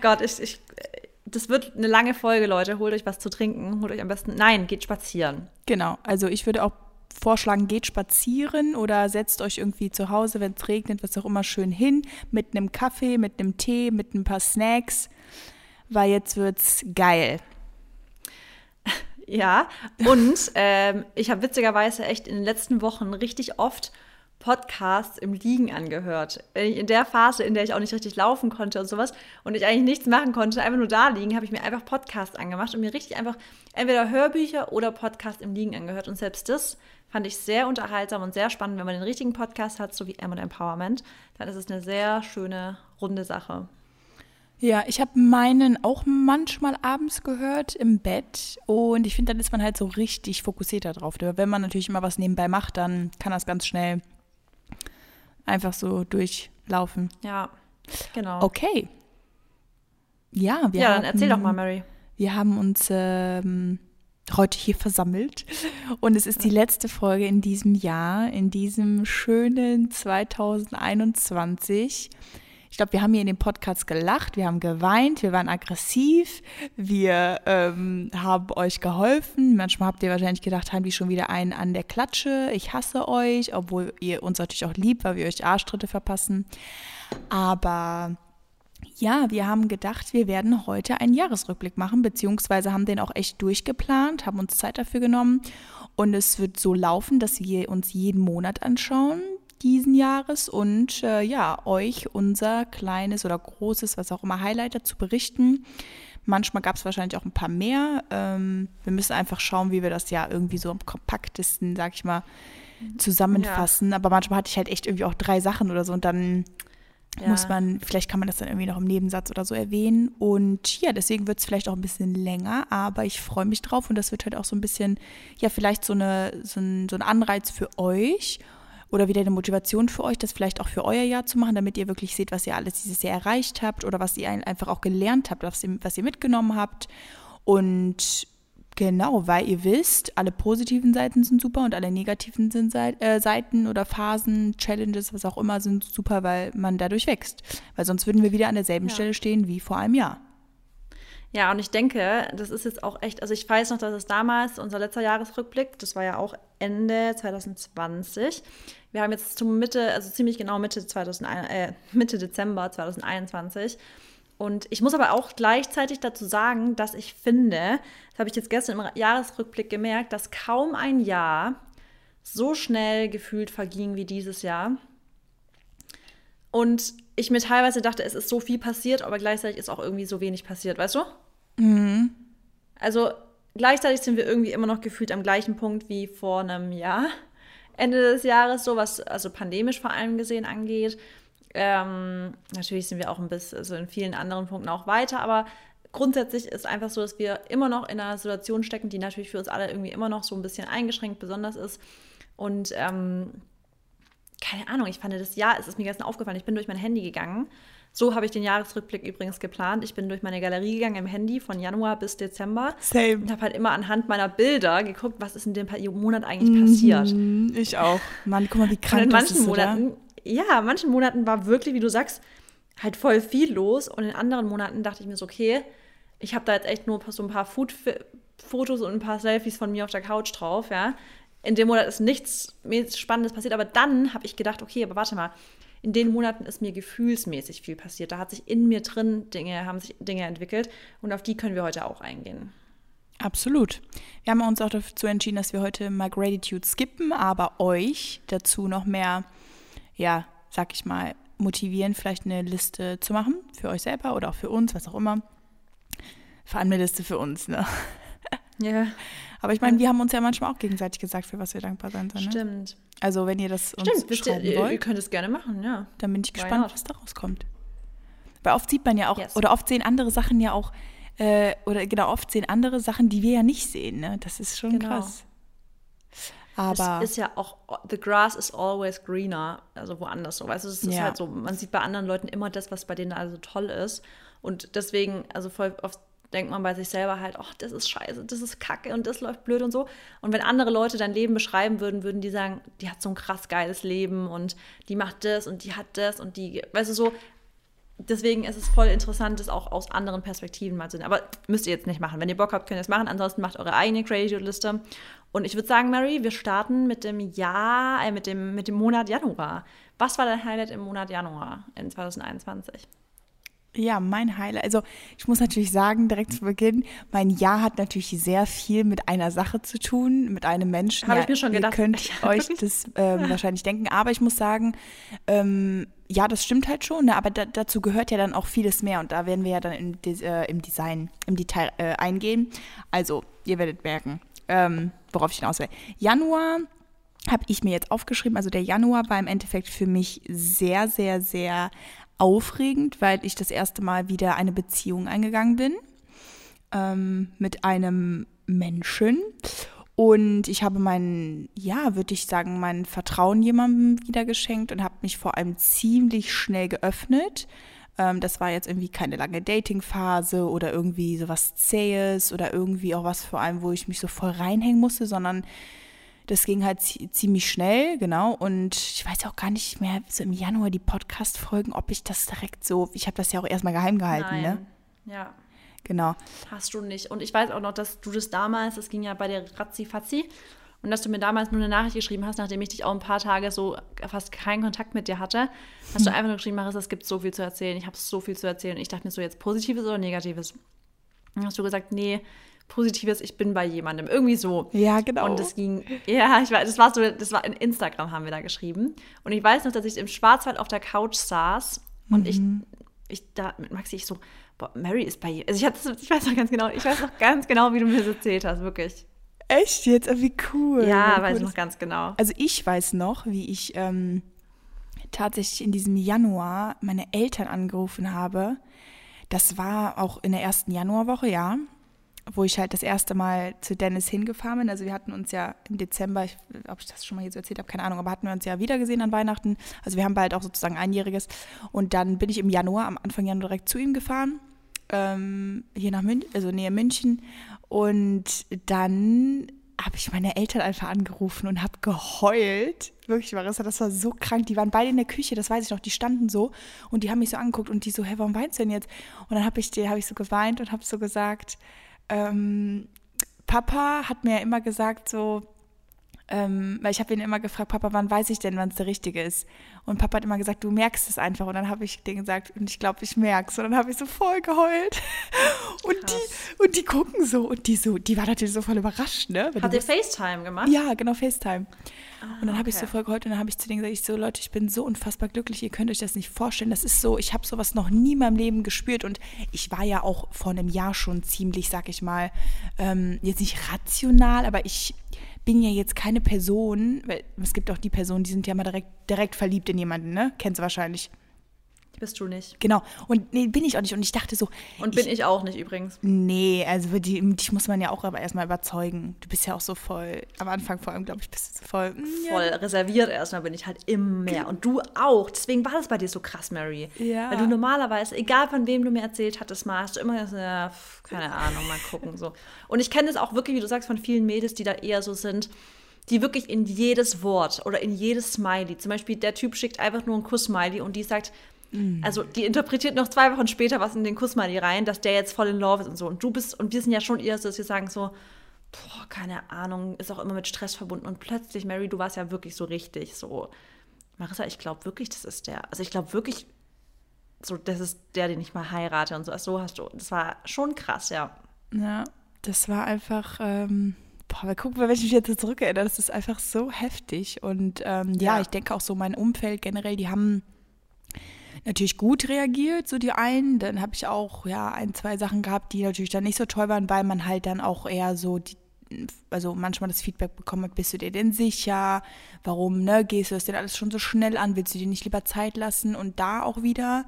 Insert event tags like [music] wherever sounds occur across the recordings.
Gott, ich, ich, das wird eine lange Folge, Leute. Holt euch was zu trinken. Holt euch am besten. Nein, geht spazieren. Genau. Also ich würde auch vorschlagen, geht spazieren oder setzt euch irgendwie zu Hause, wenn es regnet, was auch immer, schön hin mit einem Kaffee, mit einem Tee, mit ein paar Snacks, weil jetzt wird's geil. [laughs] Ja, und ähm, ich habe witzigerweise echt in den letzten Wochen richtig oft Podcasts im Liegen angehört. In der Phase, in der ich auch nicht richtig laufen konnte und sowas und ich eigentlich nichts machen konnte, einfach nur da liegen, habe ich mir einfach Podcasts angemacht und mir richtig einfach entweder Hörbücher oder Podcasts im Liegen angehört. Und selbst das fand ich sehr unterhaltsam und sehr spannend. Wenn man den richtigen Podcast hat, so wie M Empowerment, dann ist es eine sehr schöne, runde Sache. Ja, ich habe meinen auch manchmal abends gehört im Bett und ich finde, dann ist man halt so richtig fokussiert darauf. Wenn man natürlich immer was nebenbei macht, dann kann das ganz schnell einfach so durchlaufen. Ja, genau. Okay. Ja, wir ja, haben, dann erzähl doch mal, Mary. Wir haben uns ähm, heute hier versammelt und es ist die letzte Folge in diesem Jahr, in diesem schönen 2021. Ich glaube, wir haben hier in dem Podcast gelacht, wir haben geweint, wir waren aggressiv, wir ähm, haben euch geholfen. Manchmal habt ihr wahrscheinlich gedacht, haben die schon wieder einen an der Klatsche. Ich hasse euch, obwohl ihr uns natürlich auch liebt, weil wir euch Arschtritte verpassen. Aber ja, wir haben gedacht, wir werden heute einen Jahresrückblick machen, beziehungsweise haben den auch echt durchgeplant, haben uns Zeit dafür genommen. Und es wird so laufen, dass wir uns jeden Monat anschauen, diesen Jahres und äh, ja, euch unser kleines oder großes, was auch immer, Highlight dazu berichten. Manchmal gab es wahrscheinlich auch ein paar mehr. Ähm, wir müssen einfach schauen, wie wir das ja irgendwie so am kompaktesten, sag ich mal, zusammenfassen. Ja. Aber manchmal hatte ich halt echt irgendwie auch drei Sachen oder so und dann ja. muss man, vielleicht kann man das dann irgendwie noch im Nebensatz oder so erwähnen. Und ja, deswegen wird es vielleicht auch ein bisschen länger, aber ich freue mich drauf und das wird halt auch so ein bisschen, ja, vielleicht so, eine, so, ein, so ein Anreiz für euch oder wieder eine Motivation für euch, das vielleicht auch für euer Jahr zu machen, damit ihr wirklich seht, was ihr alles dieses Jahr erreicht habt oder was ihr einfach auch gelernt habt, was ihr, was ihr mitgenommen habt. Und genau, weil ihr wisst, alle positiven Seiten sind super und alle negativen sind äh, Seiten oder Phasen, Challenges, was auch immer, sind super, weil man dadurch wächst. Weil sonst würden wir wieder an derselben ja. Stelle stehen wie vor einem Jahr. Ja, und ich denke, das ist jetzt auch echt, also ich weiß noch, dass es damals, unser letzter Jahresrückblick, das war ja auch Ende 2020. Wir haben jetzt zum Mitte, also ziemlich genau Mitte, 2001, äh, Mitte Dezember 2021. Und ich muss aber auch gleichzeitig dazu sagen, dass ich finde, das habe ich jetzt gestern im Jahresrückblick gemerkt, dass kaum ein Jahr so schnell gefühlt verging wie dieses Jahr. Und ich mir teilweise dachte, es ist so viel passiert, aber gleichzeitig ist auch irgendwie so wenig passiert, weißt du? Mhm. Also gleichzeitig sind wir irgendwie immer noch gefühlt am gleichen Punkt wie vor einem Jahr. Ende des Jahres, so was also pandemisch vor allem gesehen angeht. Ähm, natürlich sind wir auch ein bisschen, also in vielen anderen Punkten auch weiter, aber grundsätzlich ist einfach so, dass wir immer noch in einer Situation stecken, die natürlich für uns alle irgendwie immer noch so ein bisschen eingeschränkt besonders ist. Und ähm, keine Ahnung, ich fand das Jahr, es ist mir gestern aufgefallen, ich bin durch mein Handy gegangen. So habe ich den Jahresrückblick übrigens geplant. Ich bin durch meine Galerie gegangen im Handy von Januar bis Dezember. Same. Und habe halt immer anhand meiner Bilder geguckt, was ist in dem Monat eigentlich mhm, passiert. Ich auch. Mann, guck mal, wie krank und in manchen das ist, Monaten, oder? Ja, in manchen Monaten war wirklich, wie du sagst, halt voll viel los. Und in anderen Monaten dachte ich mir so, okay, ich habe da jetzt echt nur so ein paar Food Fotos und ein paar Selfies von mir auf der Couch drauf, ja in dem Monat ist nichts Spannendes passiert, aber dann habe ich gedacht, okay, aber warte mal, in den Monaten ist mir gefühlsmäßig viel passiert. Da hat sich in mir drin Dinge, haben sich Dinge entwickelt und auf die können wir heute auch eingehen. Absolut. Wir haben uns auch dazu entschieden, dass wir heute mal Gratitude skippen, aber euch dazu noch mehr, ja, sag ich mal, motivieren, vielleicht eine Liste zu machen für euch selber oder auch für uns, was auch immer. Vor allem eine Liste für uns, ne? Ja. Aber ich meine, wir haben uns ja manchmal auch gegenseitig gesagt, für was wir dankbar sein sollen. Ne? Stimmt. Also wenn ihr das uns Stimmt, schreiben ihr, wollt, ihr könnt es gerne machen, ja. Dann bin ich gespannt, was da rauskommt. Weil oft sieht man ja auch, yes. oder oft sehen andere Sachen ja auch, äh, oder genau, oft sehen andere Sachen, die wir ja nicht sehen. Ne? Das ist schon genau. krass. Aber es ist ja auch, the grass is always greener, also woanders so. Weißt du, es ist ja. halt so, man sieht bei anderen Leuten immer das, was bei denen also toll ist. Und deswegen, also voll oft denkt man bei sich selber halt, ach, das ist scheiße, das ist kacke und das läuft blöd und so. Und wenn andere Leute dein Leben beschreiben würden, würden die sagen, die hat so ein krass geiles Leben und die macht das und die hat das und die, weißt du, so, deswegen ist es voll interessant, das auch aus anderen Perspektiven mal zu sehen. Aber müsst ihr jetzt nicht machen. Wenn ihr Bock habt, könnt ihr es machen. Ansonsten macht eure eigene Crazy-Liste. Und ich würde sagen, Mary, wir starten mit dem Jahr, äh, mit, dem, mit dem Monat Januar. Was war dein Highlight im Monat Januar in 2021? Ja, mein Highlight. Also ich muss natürlich sagen, direkt zu Beginn, mein Jahr hat natürlich sehr viel mit einer Sache zu tun, mit einem Menschen. Habe ja, ich mir schon gedacht. Ihr könnt [laughs] euch das ähm, wahrscheinlich denken. Aber ich muss sagen, ähm, ja, das stimmt halt schon, ne? aber da, dazu gehört ja dann auch vieles mehr und da werden wir ja dann im, äh, im Design, im Detail äh, eingehen. Also, ihr werdet merken, ähm, worauf ich hinaus will. Januar habe ich mir jetzt aufgeschrieben. Also der Januar war im Endeffekt für mich sehr, sehr, sehr aufregend, weil ich das erste Mal wieder eine Beziehung eingegangen bin ähm, mit einem Menschen. Und ich habe mein, ja, würde ich sagen, mein Vertrauen jemandem wieder geschenkt und habe mich vor allem ziemlich schnell geöffnet. Ähm, das war jetzt irgendwie keine lange Dating-Phase oder irgendwie sowas Zähes oder irgendwie auch was vor allem, wo ich mich so voll reinhängen musste, sondern das ging halt ziemlich schnell, genau. Und ich weiß auch gar nicht mehr, so im Januar die Podcast-Folgen, ob ich das direkt so, ich habe das ja auch erstmal geheim gehalten, ne? Nein. ne? Ja. Genau. Hast du nicht. Und ich weiß auch noch, dass du das damals, das ging ja bei dir ratzi-fatzi, und dass du mir damals nur eine Nachricht geschrieben hast, nachdem ich dich auch ein paar Tage so fast keinen Kontakt mit dir hatte, hast du hm. einfach nur geschrieben, Marissa, es gibt so viel zu erzählen, ich habe so viel zu erzählen. Und ich dachte mir so, jetzt Positives oder Negatives? Dann hast du gesagt, nee, Positives, ich bin bei jemandem. Irgendwie so. Ja, genau. Und das ging, ja, ich weiß, das war so, das war in Instagram haben wir da geschrieben. Und ich weiß noch, dass ich im Schwarzwald auf der Couch saß und mhm. ich, ich da mit Maxi, ich so, boah, Mary ist bei, also ich, hatte, ich weiß noch ganz genau, ich weiß noch ganz genau, wie du mir das erzählt hast, wirklich. Echt jetzt? Wie cool. Ja, wie weiß cool. noch ganz genau. Also ich weiß noch, wie ich ähm, tatsächlich in diesem Januar meine Eltern angerufen habe. Das war auch in der ersten Januarwoche, ja wo ich halt das erste Mal zu Dennis hingefahren bin. Also wir hatten uns ja im Dezember, ich, ob ich das schon mal hier so erzählt habe, keine Ahnung, aber hatten wir uns ja wieder gesehen an Weihnachten. Also wir haben bald auch sozusagen einjähriges. Und dann bin ich im Januar, am Anfang Januar direkt zu ihm gefahren, ähm, hier nach München, also nähe München. Und dann habe ich meine Eltern einfach angerufen und habe geheult. Wirklich, Marissa, das war so krank. Die waren beide in der Küche, das weiß ich noch. Die standen so und die haben mich so angeguckt und die so, hä, warum weinst du denn jetzt? Und dann habe ich, hab ich so geweint und habe so gesagt, ähm, Papa hat mir ja immer gesagt, so, ähm, weil ich habe ihn immer gefragt, Papa, wann weiß ich denn, wann es der Richtige ist? Und Papa hat immer gesagt, du merkst es einfach. Und dann habe ich denen gesagt, und ich glaube, ich merke es. Und dann habe ich so voll geheult. [laughs] Und die, und die gucken so. Und die so, die war natürlich so voll überrascht, ne? Hat ihr FaceTime gemacht? Ja, genau, FaceTime. Ah, und dann habe okay. ich so voll geheult und dann habe ich zu denen gesagt, ich so, Leute, ich bin so unfassbar glücklich, ihr könnt euch das nicht vorstellen. Das ist so, ich habe sowas noch nie in meinem Leben gespürt und ich war ja auch vor einem Jahr schon ziemlich, sag ich mal, ähm, jetzt nicht rational, aber ich bin ja jetzt keine Person, weil es gibt auch die Personen, die sind ja mal direkt, direkt verliebt in jemanden, ne? Kennst du wahrscheinlich. Bist du nicht. Genau. Und nee, bin ich auch nicht. Und ich dachte so. Und bin ich, ich auch nicht übrigens. Nee, also die, dich muss man ja auch aber erstmal überzeugen. Du bist ja auch so voll, am Anfang vor allem, glaube ich, bist du so voll. mm, Voll Ja, reserviert erstmal bin ich halt immer mehr. Und du auch. Deswegen war das bei dir so krass, Mary. Ja. Weil du normalerweise, egal von wem du mir erzählt hattest, mal hast du immer gesagt, ja, keine Ahnung, mal gucken. so. Und ich kenne das auch wirklich, wie du sagst, von vielen Mädels, die da eher so sind, die wirklich in jedes Wort oder in jedes Smiley, zum Beispiel der Typ schickt einfach nur einen Kuss-Smiley und die sagt, also die interpretiert noch zwei Wochen später was in den Kuss-Smiley rein, dass der jetzt voll in Love ist und so. Und du bist, und wir sind ja schon eher so, dass wir sagen so, boah, keine Ahnung, ist auch immer mit Stress verbunden. Und plötzlich, Mary, du warst ja wirklich so richtig so. Marissa, ich glaube wirklich, das ist der. Also ich glaube wirklich, so, das ist der, den ich mal heirate und so. Also so hast du. Das war schon krass, ja. ja, das war einfach. Ähm, boah, mal, wenn ich mich jetzt zurückerinnere, das ist einfach so heftig. Und ähm, ja. Ja. ich denke auch so, mein Umfeld generell, die haben natürlich gut reagiert, so die einen. Dann habe ich auch ja ein, zwei Sachen gehabt, die natürlich dann nicht so toll waren, weil man halt dann auch eher so die, also manchmal das Feedback bekommen hat, bist du dir denn sicher? Warum, ne? Gehst du das denn alles schon so schnell an? Willst du dir nicht lieber Zeit lassen? Und da auch wieder,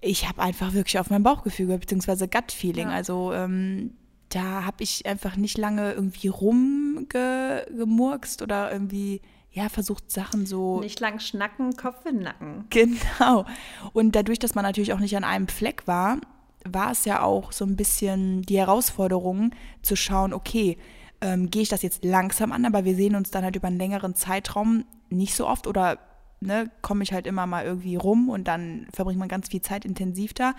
ich habe einfach wirklich auf mein Bauchgefühl gehört, beziehungsweise Gut-Feeling. Ja. Also ähm, da habe ich einfach nicht lange irgendwie rumgemurkst oder irgendwie, ja, versucht Sachen so Nicht lang schnacken, Kopf in den Nacken. Genau. Und dadurch, dass man natürlich auch nicht an einem Fleck war, war es ja auch so ein bisschen die Herausforderung zu schauen, okay, ähm, gehe ich das jetzt langsam an, aber wir sehen uns dann halt über einen längeren Zeitraum nicht so oft oder ne, komme ich halt immer mal irgendwie rum und dann verbringt man ganz viel Zeit intensiv da.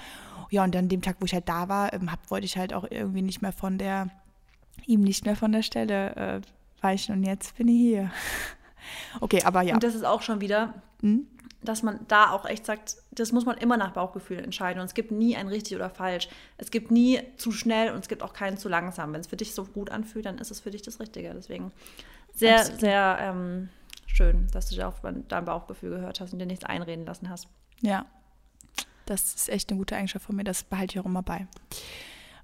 Ja, und dann dem Tag, wo ich halt da war, ähm, hab, wollte ich halt auch irgendwie nicht mehr von der, ihm nicht mehr von der Stelle äh, weichen und jetzt bin ich hier. [laughs] okay, aber ja. Und das ist auch schon wieder, hm? dass man da auch echt sagt, das muss man immer nach Bauchgefühl entscheiden. Und es gibt nie ein richtig oder falsch. Es gibt nie zu schnell und es gibt auch keinen zu langsam. Wenn es für dich so gut anfühlt, dann ist es für dich das Richtige. Deswegen sehr, Absolut. sehr ähm, schön, dass du da auf dein Bauchgefühl gehört hast und dir nichts einreden lassen hast. Ja, das ist echt eine gute Eigenschaft von mir. Das behalte ich auch immer bei.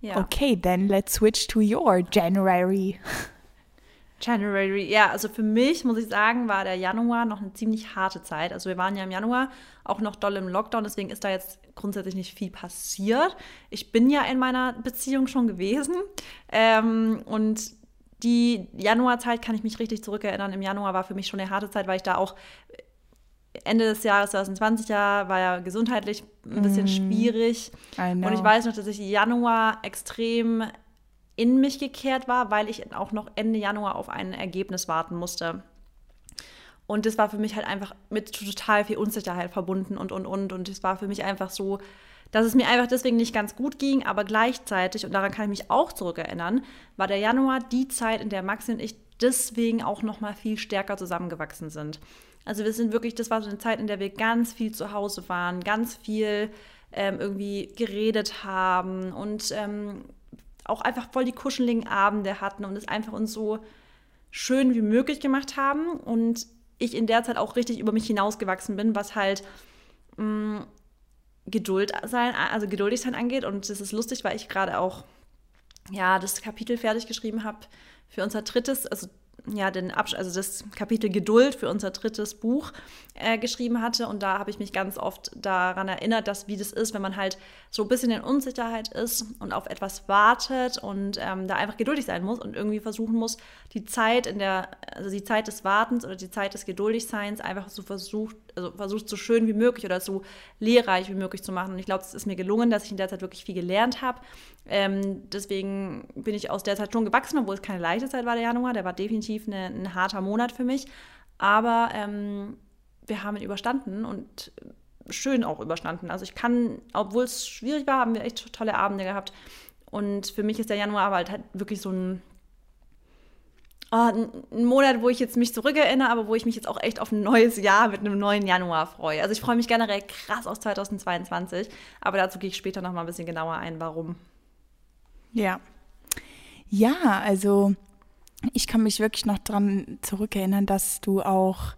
Ja. Okay, then let's switch to your January. January, ja, also für mich muss ich sagen, war der Januar noch eine ziemlich harte Zeit. Also wir waren ja im Januar auch noch doll im Lockdown, deswegen ist da jetzt grundsätzlich nicht viel passiert. Ich bin ja in meiner Beziehung schon gewesen ähm, und die Januarzeit kann ich mich richtig zurückerinnern. Im Januar war für mich schon eine harte Zeit, weil ich da auch Ende des Jahres 2020 ja, war ja gesundheitlich ein bisschen mm, schwierig. Und ich weiß noch, dass ich Januar extrem in mich gekehrt war, weil ich auch noch Ende Januar auf ein Ergebnis warten musste. Und das war für mich halt einfach mit total viel Unsicherheit verbunden und, und, und. Und es war für mich einfach so, dass es mir einfach deswegen nicht ganz gut ging, aber gleichzeitig, und daran kann ich mich auch zurückerinnern, war der Januar die Zeit, in der Maxi und ich deswegen auch noch mal viel stärker zusammengewachsen sind. Also wir sind wirklich, das war so eine Zeit, in der wir ganz viel zu Hause waren, ganz viel ähm, irgendwie geredet haben und ähm, auch einfach voll die kuscheligen Abende hatten und es einfach uns so schön wie möglich gemacht haben und ich in der Zeit auch richtig über mich hinausgewachsen bin, was halt mh, mm, Geduld sein, also geduldig sein angeht. Und das ist lustig, weil ich gerade auch ja das Kapitel fertig geschrieben habe für unser drittes, also ja, den Absch also das Kapitel Geduld für unser drittes Buch äh, geschrieben hatte. Und da habe ich mich ganz oft daran erinnert, dass wie das ist, wenn man halt so ein bisschen in Unsicherheit ist und auf etwas wartet und ähm, da einfach geduldig sein muss und irgendwie versuchen muss, die Zeit in der, also die Zeit des Wartens oder die Zeit des Geduldigseins einfach so versucht, also versucht so schön wie möglich oder so lehrreich wie möglich zu machen. Und ich glaube, es ist mir gelungen, dass ich in der Zeit wirklich viel gelernt habe. Ähm, deswegen bin ich aus der Zeit schon gewachsen, obwohl es keine leichte Zeit war, der Januar. Der war definitiv eine, ein harter Monat für mich. Aber ähm, wir haben ihn überstanden und schön auch überstanden. Also ich kann, obwohl es schwierig war, haben wir echt tolle Abende gehabt. Und für mich ist der Januar aber halt wirklich so ein ein Monat, wo ich jetzt mich zurückerinnere, aber wo ich mich jetzt auch echt auf ein neues Jahr mit einem neuen Januar freue. Also ich freue mich generell krass auf 2022, aber dazu gehe ich später noch mal ein bisschen genauer ein, warum. Ja. Ja, also ich kann mich wirklich noch dran zurückerinnern, dass du auch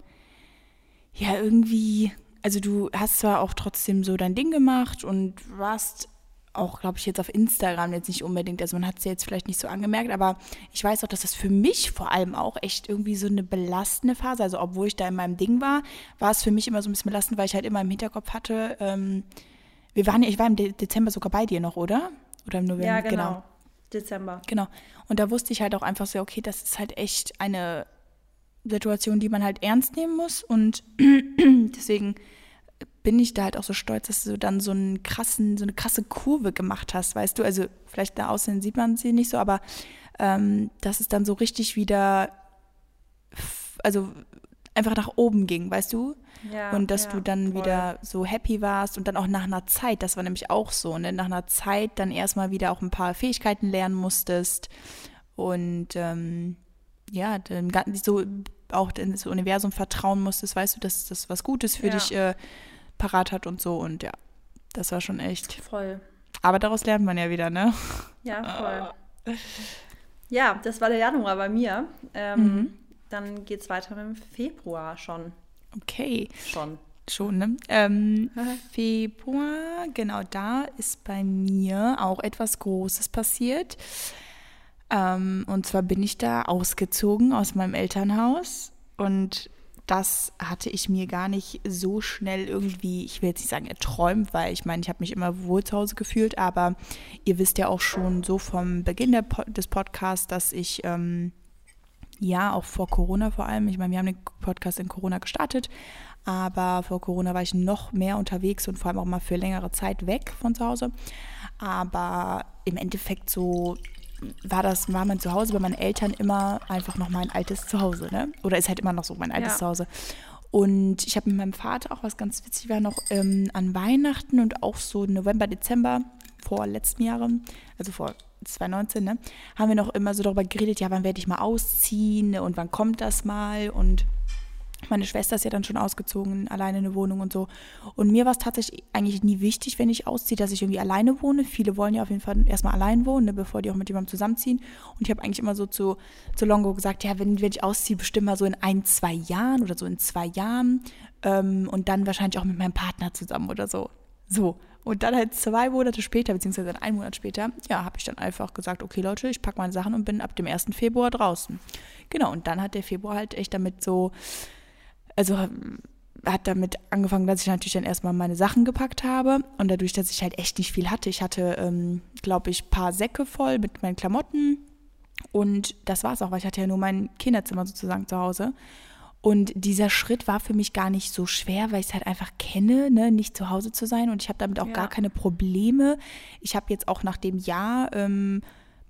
ja irgendwie, also du hast zwar auch trotzdem so dein Ding gemacht und warst auch, glaube ich, jetzt auf Instagram jetzt nicht unbedingt, also man hat es ja jetzt vielleicht nicht so angemerkt, aber ich weiß auch, dass das für mich vor allem auch echt irgendwie so eine belastende Phase, also obwohl ich da in meinem Ding war, war es für mich immer so ein bisschen belastend, weil ich halt immer im Hinterkopf hatte, ähm, wir waren ja, ich war im De Dezember sogar bei dir noch, oder? Oder im November? Ja, genau. genau. Dezember. Genau. Und da wusste ich halt auch einfach so, okay, das ist halt echt eine Situation, die man halt ernst nehmen muss und [clears throat] deswegen bin ich da halt auch so stolz, dass du dann so einen krassen, so eine krasse Kurve gemacht hast, weißt du? Also vielleicht da außen sieht man sie nicht so, aber ähm, dass es dann so richtig wieder, also einfach nach oben ging, weißt du? Ja, und dass ja, du dann voll. wieder so happy warst und dann auch nach einer Zeit, das war nämlich auch so, ne? nach einer Zeit dann erstmal wieder auch ein paar Fähigkeiten lernen musstest und ähm, ja, dann so auch ins Universum vertrauen musstest, weißt du, dass das was Gutes für ja. dich äh, parat hat und so. Und ja, das war schon echt. Voll. Aber daraus lernt man ja wieder, ne? Ja, [laughs] voll. ja, das war der Januar bei mir. Ähm, mhm. Dann geht es weiter mit dem Februar schon. Okay. Schon. Schon, ne? Ähm, [laughs] Februar, genau da ist bei mir auch etwas Großes passiert. Ähm, und zwar bin ich da ausgezogen aus meinem Elternhaus und das hatte ich mir gar nicht so schnell irgendwie, ich will jetzt nicht sagen erträumt, weil ich meine, ich habe mich immer wohl zu Hause gefühlt, aber ihr wisst ja auch schon so vom Beginn Po des Podcasts, dass ich ähm, ja auch vor Corona vor allem, ich meine, wir haben den Podcast in Corona gestartet, aber vor Corona war ich noch mehr unterwegs und vor allem auch mal für längere Zeit weg von zu Hause. Aber im Endeffekt so war das, war mein Zuhause bei meinen Eltern immer einfach noch mein altes Zuhause, ne? Oder ist halt immer noch so mein altes ja. Zuhause. Und ich habe mit meinem Vater auch was ganz witzig war noch ähm, an Weihnachten und auch so November, Dezember vor letzten Jahren, also vor 2019, ne, haben wir noch immer so darüber geredet, ja, wann werde ich mal ausziehen und wann kommt das mal und meine Schwester ist ja dann schon ausgezogen, alleine in eine Wohnung und so. Und mir war es tatsächlich eigentlich nie wichtig, wenn ich ausziehe, dass ich irgendwie alleine wohne. Viele wollen ja auf jeden Fall erstmal allein wohnen, ne, bevor die auch mit jemandem zusammenziehen. Und ich habe eigentlich immer so zu, zu Longo gesagt, ja, wenn, wenn ich ausziehe, bestimmt mal so in ein, zwei Jahren oder so in zwei Jahren. Ähm, und dann wahrscheinlich auch mit meinem Partner zusammen oder so. So. Und dann halt zwei Monate später, beziehungsweise einen Monat später, ja, habe ich dann einfach gesagt, okay Leute, ich packe meine Sachen und bin ab dem 1. Februar draußen. Genau, und dann hat der Februar halt echt damit so also hat damit angefangen, dass ich natürlich dann erstmal meine Sachen gepackt habe. Und dadurch, dass ich halt echt nicht viel hatte, ich hatte, ähm, glaube ich, ein paar Säcke voll mit meinen Klamotten. Und das war es auch, weil ich hatte ja nur mein Kinderzimmer sozusagen zu Hause. Und dieser Schritt war für mich gar nicht so schwer, weil ich es halt einfach kenne, ne, nicht zu Hause zu sein. Und ich habe damit auch ja. gar keine Probleme. Ich habe jetzt auch nach dem Jahr ähm,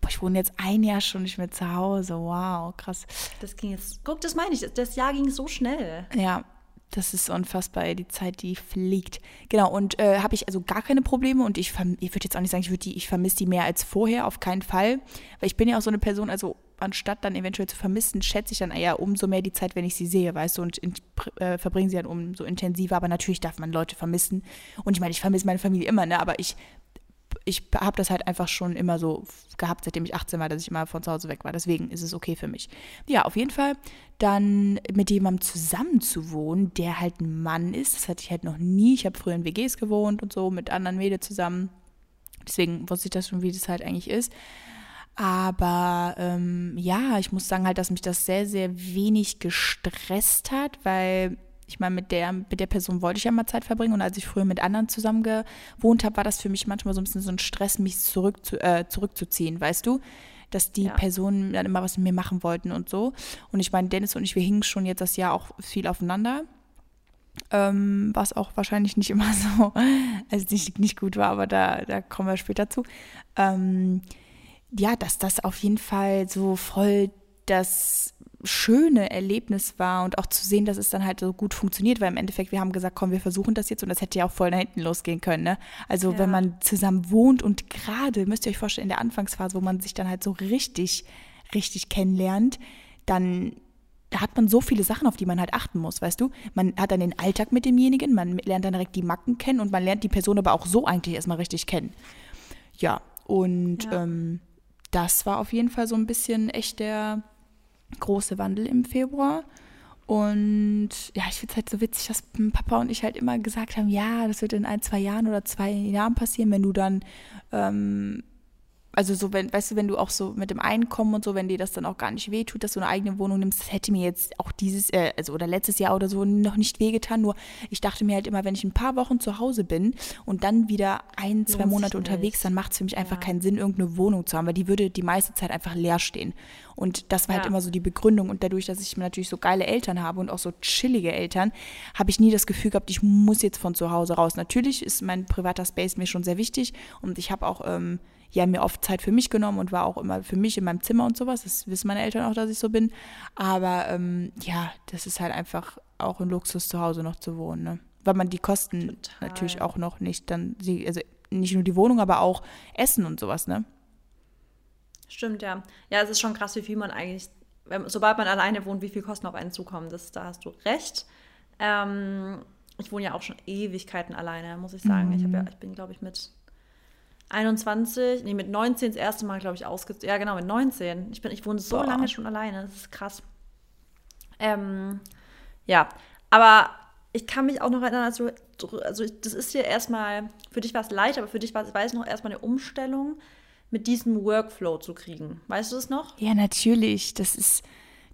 boah, ich wohne jetzt ein Jahr schon nicht mehr zu Hause. Wow, krass. Das ging jetzt, guck, das meine ich, das Jahr ging so schnell. Ja, das ist unfassbar, die Zeit, die fliegt. Genau, und äh, habe ich also gar keine Probleme und ich, ich würde jetzt auch nicht sagen, ich, die, ich vermisse die mehr als vorher, auf keinen Fall. Weil ich bin ja auch so eine Person, also anstatt dann eventuell zu vermissen, schätze ich dann eher umso mehr die Zeit, wenn ich sie sehe, weißt du, und in, äh, verbringe sie dann umso intensiver. Aber natürlich darf man Leute vermissen. Und ich meine, ich vermisse meine Familie immer, ne? Aber ich ich habe das halt einfach schon immer so gehabt, seitdem ich 18 war, dass ich immer von zu Hause weg war. Deswegen ist es okay für mich. Ja, auf jeden Fall dann mit jemandem zusammen zu wohnen, der halt ein Mann ist. Das hatte ich halt noch nie. Ich habe früher in WGs gewohnt und so mit anderen Mädels zusammen. Deswegen wusste ich das schon, wie das halt eigentlich ist. Aber ähm, ja, ich muss sagen halt, dass mich das sehr, sehr wenig gestresst hat, weil ich meine, mit der, mit der Person wollte ich ja mal Zeit verbringen und als ich früher mit anderen zusammen gewohnt habe, war das für mich manchmal so ein bisschen so ein Stress, mich zurück zu, äh, zurückzuziehen, weißt du? Dass die ja. Personen dann immer was mit mir machen wollten und so. Und ich meine, Dennis und ich, wir hingen schon jetzt das Jahr auch viel aufeinander. Ähm, was auch wahrscheinlich nicht immer [laughs] so, also nicht, nicht gut war, aber da, da kommen wir später zu. Ähm, ja, dass das auf jeden Fall so voll das schöne Erlebnis war und auch zu sehen, dass es dann halt so gut funktioniert, weil im Endeffekt wir haben gesagt, komm, wir versuchen das jetzt und das hätte ja auch voll nach hinten losgehen können. Ne? Also ja. wenn man zusammen wohnt und gerade, müsst ihr euch vorstellen, in der Anfangsphase, wo man sich dann halt so richtig, richtig kennenlernt, dann da hat man so viele Sachen, auf die man halt achten muss, weißt du? Man hat dann den Alltag mit demjenigen, man lernt dann direkt die Macken kennen und man lernt die Person aber auch so eigentlich erstmal richtig kennen. Ja, und ja. Ähm, das war auf jeden Fall so ein bisschen echt der, große Wandel im Februar. Und ja, ich finde es halt so witzig, dass Papa und ich halt immer gesagt haben, ja, das wird in ein, zwei Jahren oder zwei Jahren passieren, wenn du dann ähm, also so, wenn, weißt du, wenn du auch so mit dem Einkommen und so, wenn dir das dann auch gar nicht wehtut, dass du eine eigene Wohnung nimmst, das hätte mir jetzt auch dieses, äh, also oder letztes Jahr oder so noch nicht wehgetan. Nur ich dachte mir halt immer, wenn ich ein paar Wochen zu Hause bin und dann wieder ein, zwei Lohnt Monate unterwegs, dann macht es für mich ja. einfach keinen Sinn, irgendeine Wohnung zu haben, weil die würde die meiste Zeit einfach leer stehen. Und das war halt ja. halt immer so die Begründung. Und dadurch, dass ich natürlich so geile Eltern habe und auch so chillige Eltern, habe ich nie das Gefühl gehabt, ich muss jetzt von zu Hause raus. Natürlich ist mein privater Space mir schon sehr wichtig und ich habe auch ähm, ja, mir oft Zeit für mich genommen und war auch immer für mich in meinem Zimmer und sowas. Das wissen meine Eltern auch, dass ich so bin. Aber ähm, ja, das ist halt einfach auch ein Luxus, zu Hause noch zu wohnen. Ne? Weil man die Kosten Total. natürlich auch noch nicht dann, also nicht nur die Wohnung, aber auch Essen und sowas, ne? Stimmt, ja. Ja, es ist schon krass, wie viel man eigentlich, sobald man alleine wohnt, wie viel Kosten auf einen zukommen. Das, da hast du recht. Ähm, ich wohne ja auch schon Ewigkeiten alleine, muss ich sagen. Mhm. Ich, ja, ich bin, glaube ich, mit 21, nee, mit 19 das erste Mal, glaube ich, ausgezogen. Ja, genau, mit 19. Ich, bin, ich wohne so Boah. lange schon alleine. Das ist krass. Ähm, ja, aber ich kann mich auch noch erinnern, also, also das ist dir erstmal, für dich war es leicht, aber für dich war es, weiß noch, erstmal eine Umstellung, mit diesem Workflow zu kriegen. Weißt du das noch? Ja, natürlich. Das ist,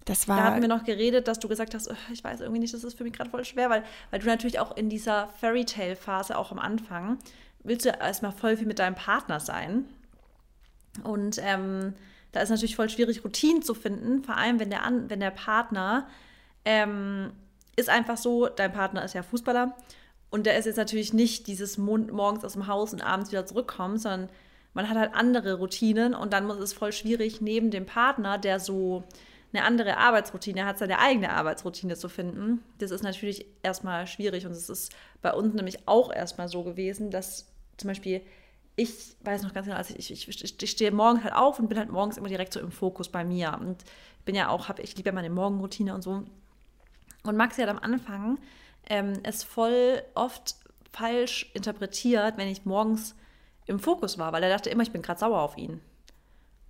das war. Da hatten wir noch geredet, dass du gesagt hast, oh, ich weiß irgendwie nicht, das ist für mich gerade voll schwer, weil, weil du natürlich auch in dieser Fairy Tale Phase auch am Anfang willst du erstmal voll viel mit deinem Partner sein. Und ähm, da ist natürlich voll schwierig, Routinen zu finden, vor allem wenn der, An wenn der Partner ähm, ist einfach so, dein Partner ist ja Fußballer und der ist jetzt natürlich nicht dieses morgens aus dem Haus und abends wieder zurückkommen, sondern man hat halt andere Routinen und dann ist es voll schwierig, neben dem Partner, der so eine andere Arbeitsroutine hat, seine eigene Arbeitsroutine zu finden, das ist natürlich erstmal schwierig. Und es ist bei uns nämlich auch erstmal so gewesen, dass zum Beispiel ich weiß noch ganz genau, also ich, ich, ich, stehe morgens halt auf und bin halt morgens immer direkt so im Fokus bei mir. Und bin ja auch, hab, ich liebe ja meine Morgenroutine und so. Und Maxi hat am Anfang ähm, es voll oft falsch interpretiert, wenn ich morgens im Fokus war, weil er dachte immer, ich bin gerade sauer auf ihn.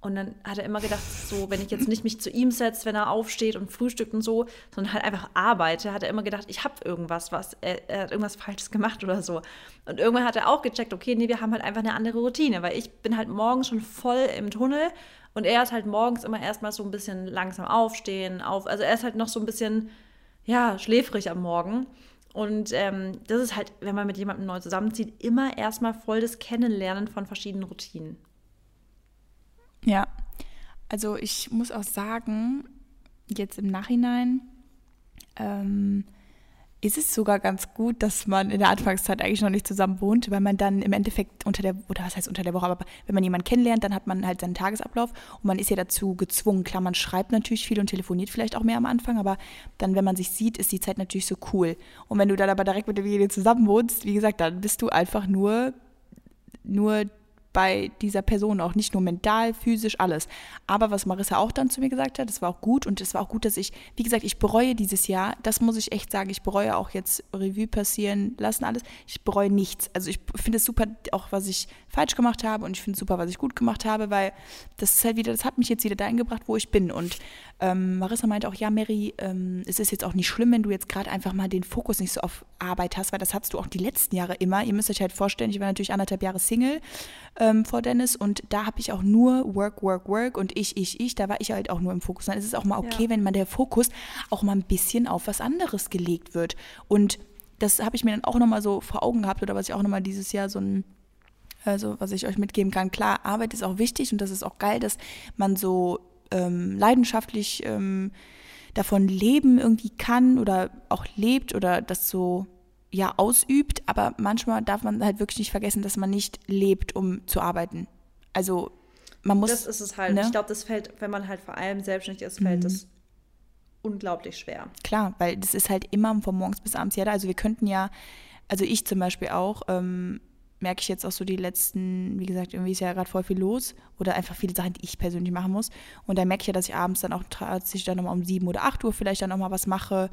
Und dann hat er immer gedacht, so, wenn ich jetzt nicht mich zu ihm setze, wenn er aufsteht und frühstückt und so, sondern halt einfach arbeite, hat er immer gedacht, ich habe irgendwas, was, er, er, hat irgendwas Falsches gemacht oder so. Und irgendwann hat er auch gecheckt, okay, nee, wir haben halt einfach eine andere Routine, weil ich bin halt morgens schon voll im Tunnel und er ist halt morgens immer erstmal so ein bisschen langsam aufstehen, auf, also er ist halt noch so ein bisschen, ja, schläfrig am Morgen. Und ähm, das ist halt, wenn man mit jemandem neu zusammenzieht, immer erstmal voll das Kennenlernen von verschiedenen Routinen. Ja, also ich muss auch sagen, jetzt im Nachhinein ähm, ist es sogar ganz gut, dass man in der Anfangszeit eigentlich noch nicht zusammen wohnt, weil man dann im Endeffekt unter der, oder was heißt unter der Woche, aber wenn man jemanden kennenlernt, dann hat man halt seinen Tagesablauf und man ist ja dazu gezwungen. Klar, man schreibt natürlich viel und telefoniert vielleicht auch mehr am Anfang, aber dann, wenn man sich sieht, ist die Zeit natürlich so cool. Und wenn du dann aber direkt mit Familie zusammen wohnst, wie gesagt, dann bist du einfach nur, nur bei dieser Person auch, nicht nur mental, physisch, alles. Aber was Marissa auch dann zu mir gesagt hat, das war auch gut und es war auch gut, dass ich, wie gesagt, ich bereue dieses Jahr, das muss ich echt sagen, ich bereue auch jetzt Revue passieren lassen, alles. Ich bereue nichts. Also ich finde es super, auch was ich falsch gemacht habe und ich finde es super, was ich gut gemacht habe, weil das ist halt wieder, das hat mich jetzt wieder dahin gebracht, wo ich bin. Und ähm, Marissa meinte auch, ja, Mary, ähm, es ist jetzt auch nicht schlimm, wenn du jetzt gerade einfach mal den Fokus nicht so auf Arbeit hast, weil das hattest du auch die letzten Jahre immer. Ihr müsst euch halt vorstellen, ich war natürlich anderthalb Jahre Single ähm, vor Dennis und da habe ich auch nur Work, Work, Work und ich, ich, ich, da war ich halt auch nur im Fokus. Dann ist es auch mal okay, ja. wenn man der Fokus auch mal ein bisschen auf was anderes gelegt wird. Und das habe ich mir dann auch nochmal so vor Augen gehabt oder was ich auch nochmal dieses Jahr so ein also was ich euch mitgeben kann, klar, Arbeit ist auch wichtig und das ist auch geil, dass man so ähm, leidenschaftlich ähm, davon leben irgendwie kann oder auch lebt oder das so ja ausübt, aber manchmal darf man halt wirklich nicht vergessen, dass man nicht lebt, um zu arbeiten. Also man muss. Das ist es halt. Ne? Ich glaube, das fällt, wenn man halt vor allem selbstständig ist, fällt mhm. das unglaublich schwer. Klar, weil das ist halt immer von morgens bis abends ja da. Also wir könnten ja, also ich zum Beispiel auch, ähm, merke ich jetzt auch so die letzten, wie gesagt, irgendwie ist ja gerade voll viel los oder einfach viele Sachen, die ich persönlich machen muss. Und da merke ich ja, dass ich abends dann auch tatsächlich dann nochmal um sieben oder acht Uhr vielleicht dann nochmal was mache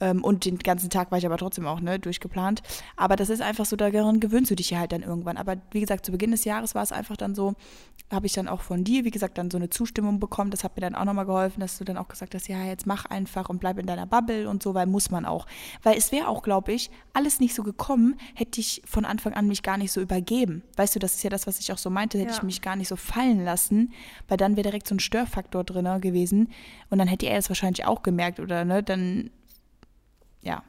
und den ganzen Tag war ich aber trotzdem auch ne, durchgeplant. Aber das ist einfach so, daran gewöhnst du dich ja halt dann irgendwann. Aber wie gesagt, zu Beginn des Jahres war es einfach dann so, habe ich dann auch von dir, wie gesagt, dann so eine Zustimmung bekommen. Das hat mir dann auch nochmal geholfen, dass du dann auch gesagt hast, ja, jetzt mach einfach und bleib in deiner Bubble und so, weil muss man auch. Weil es wäre auch, glaube ich, alles nicht so gekommen, hätte ich von Anfang an mich gar nicht so übergeben. Weißt du, das ist ja das, was ich auch so meinte, hätte ja. ich mich gar nicht so fallen lassen, weil dann wäre direkt so ein Störfaktor drin gewesen. Und dann hätte er es wahrscheinlich auch gemerkt oder ne, dann ja.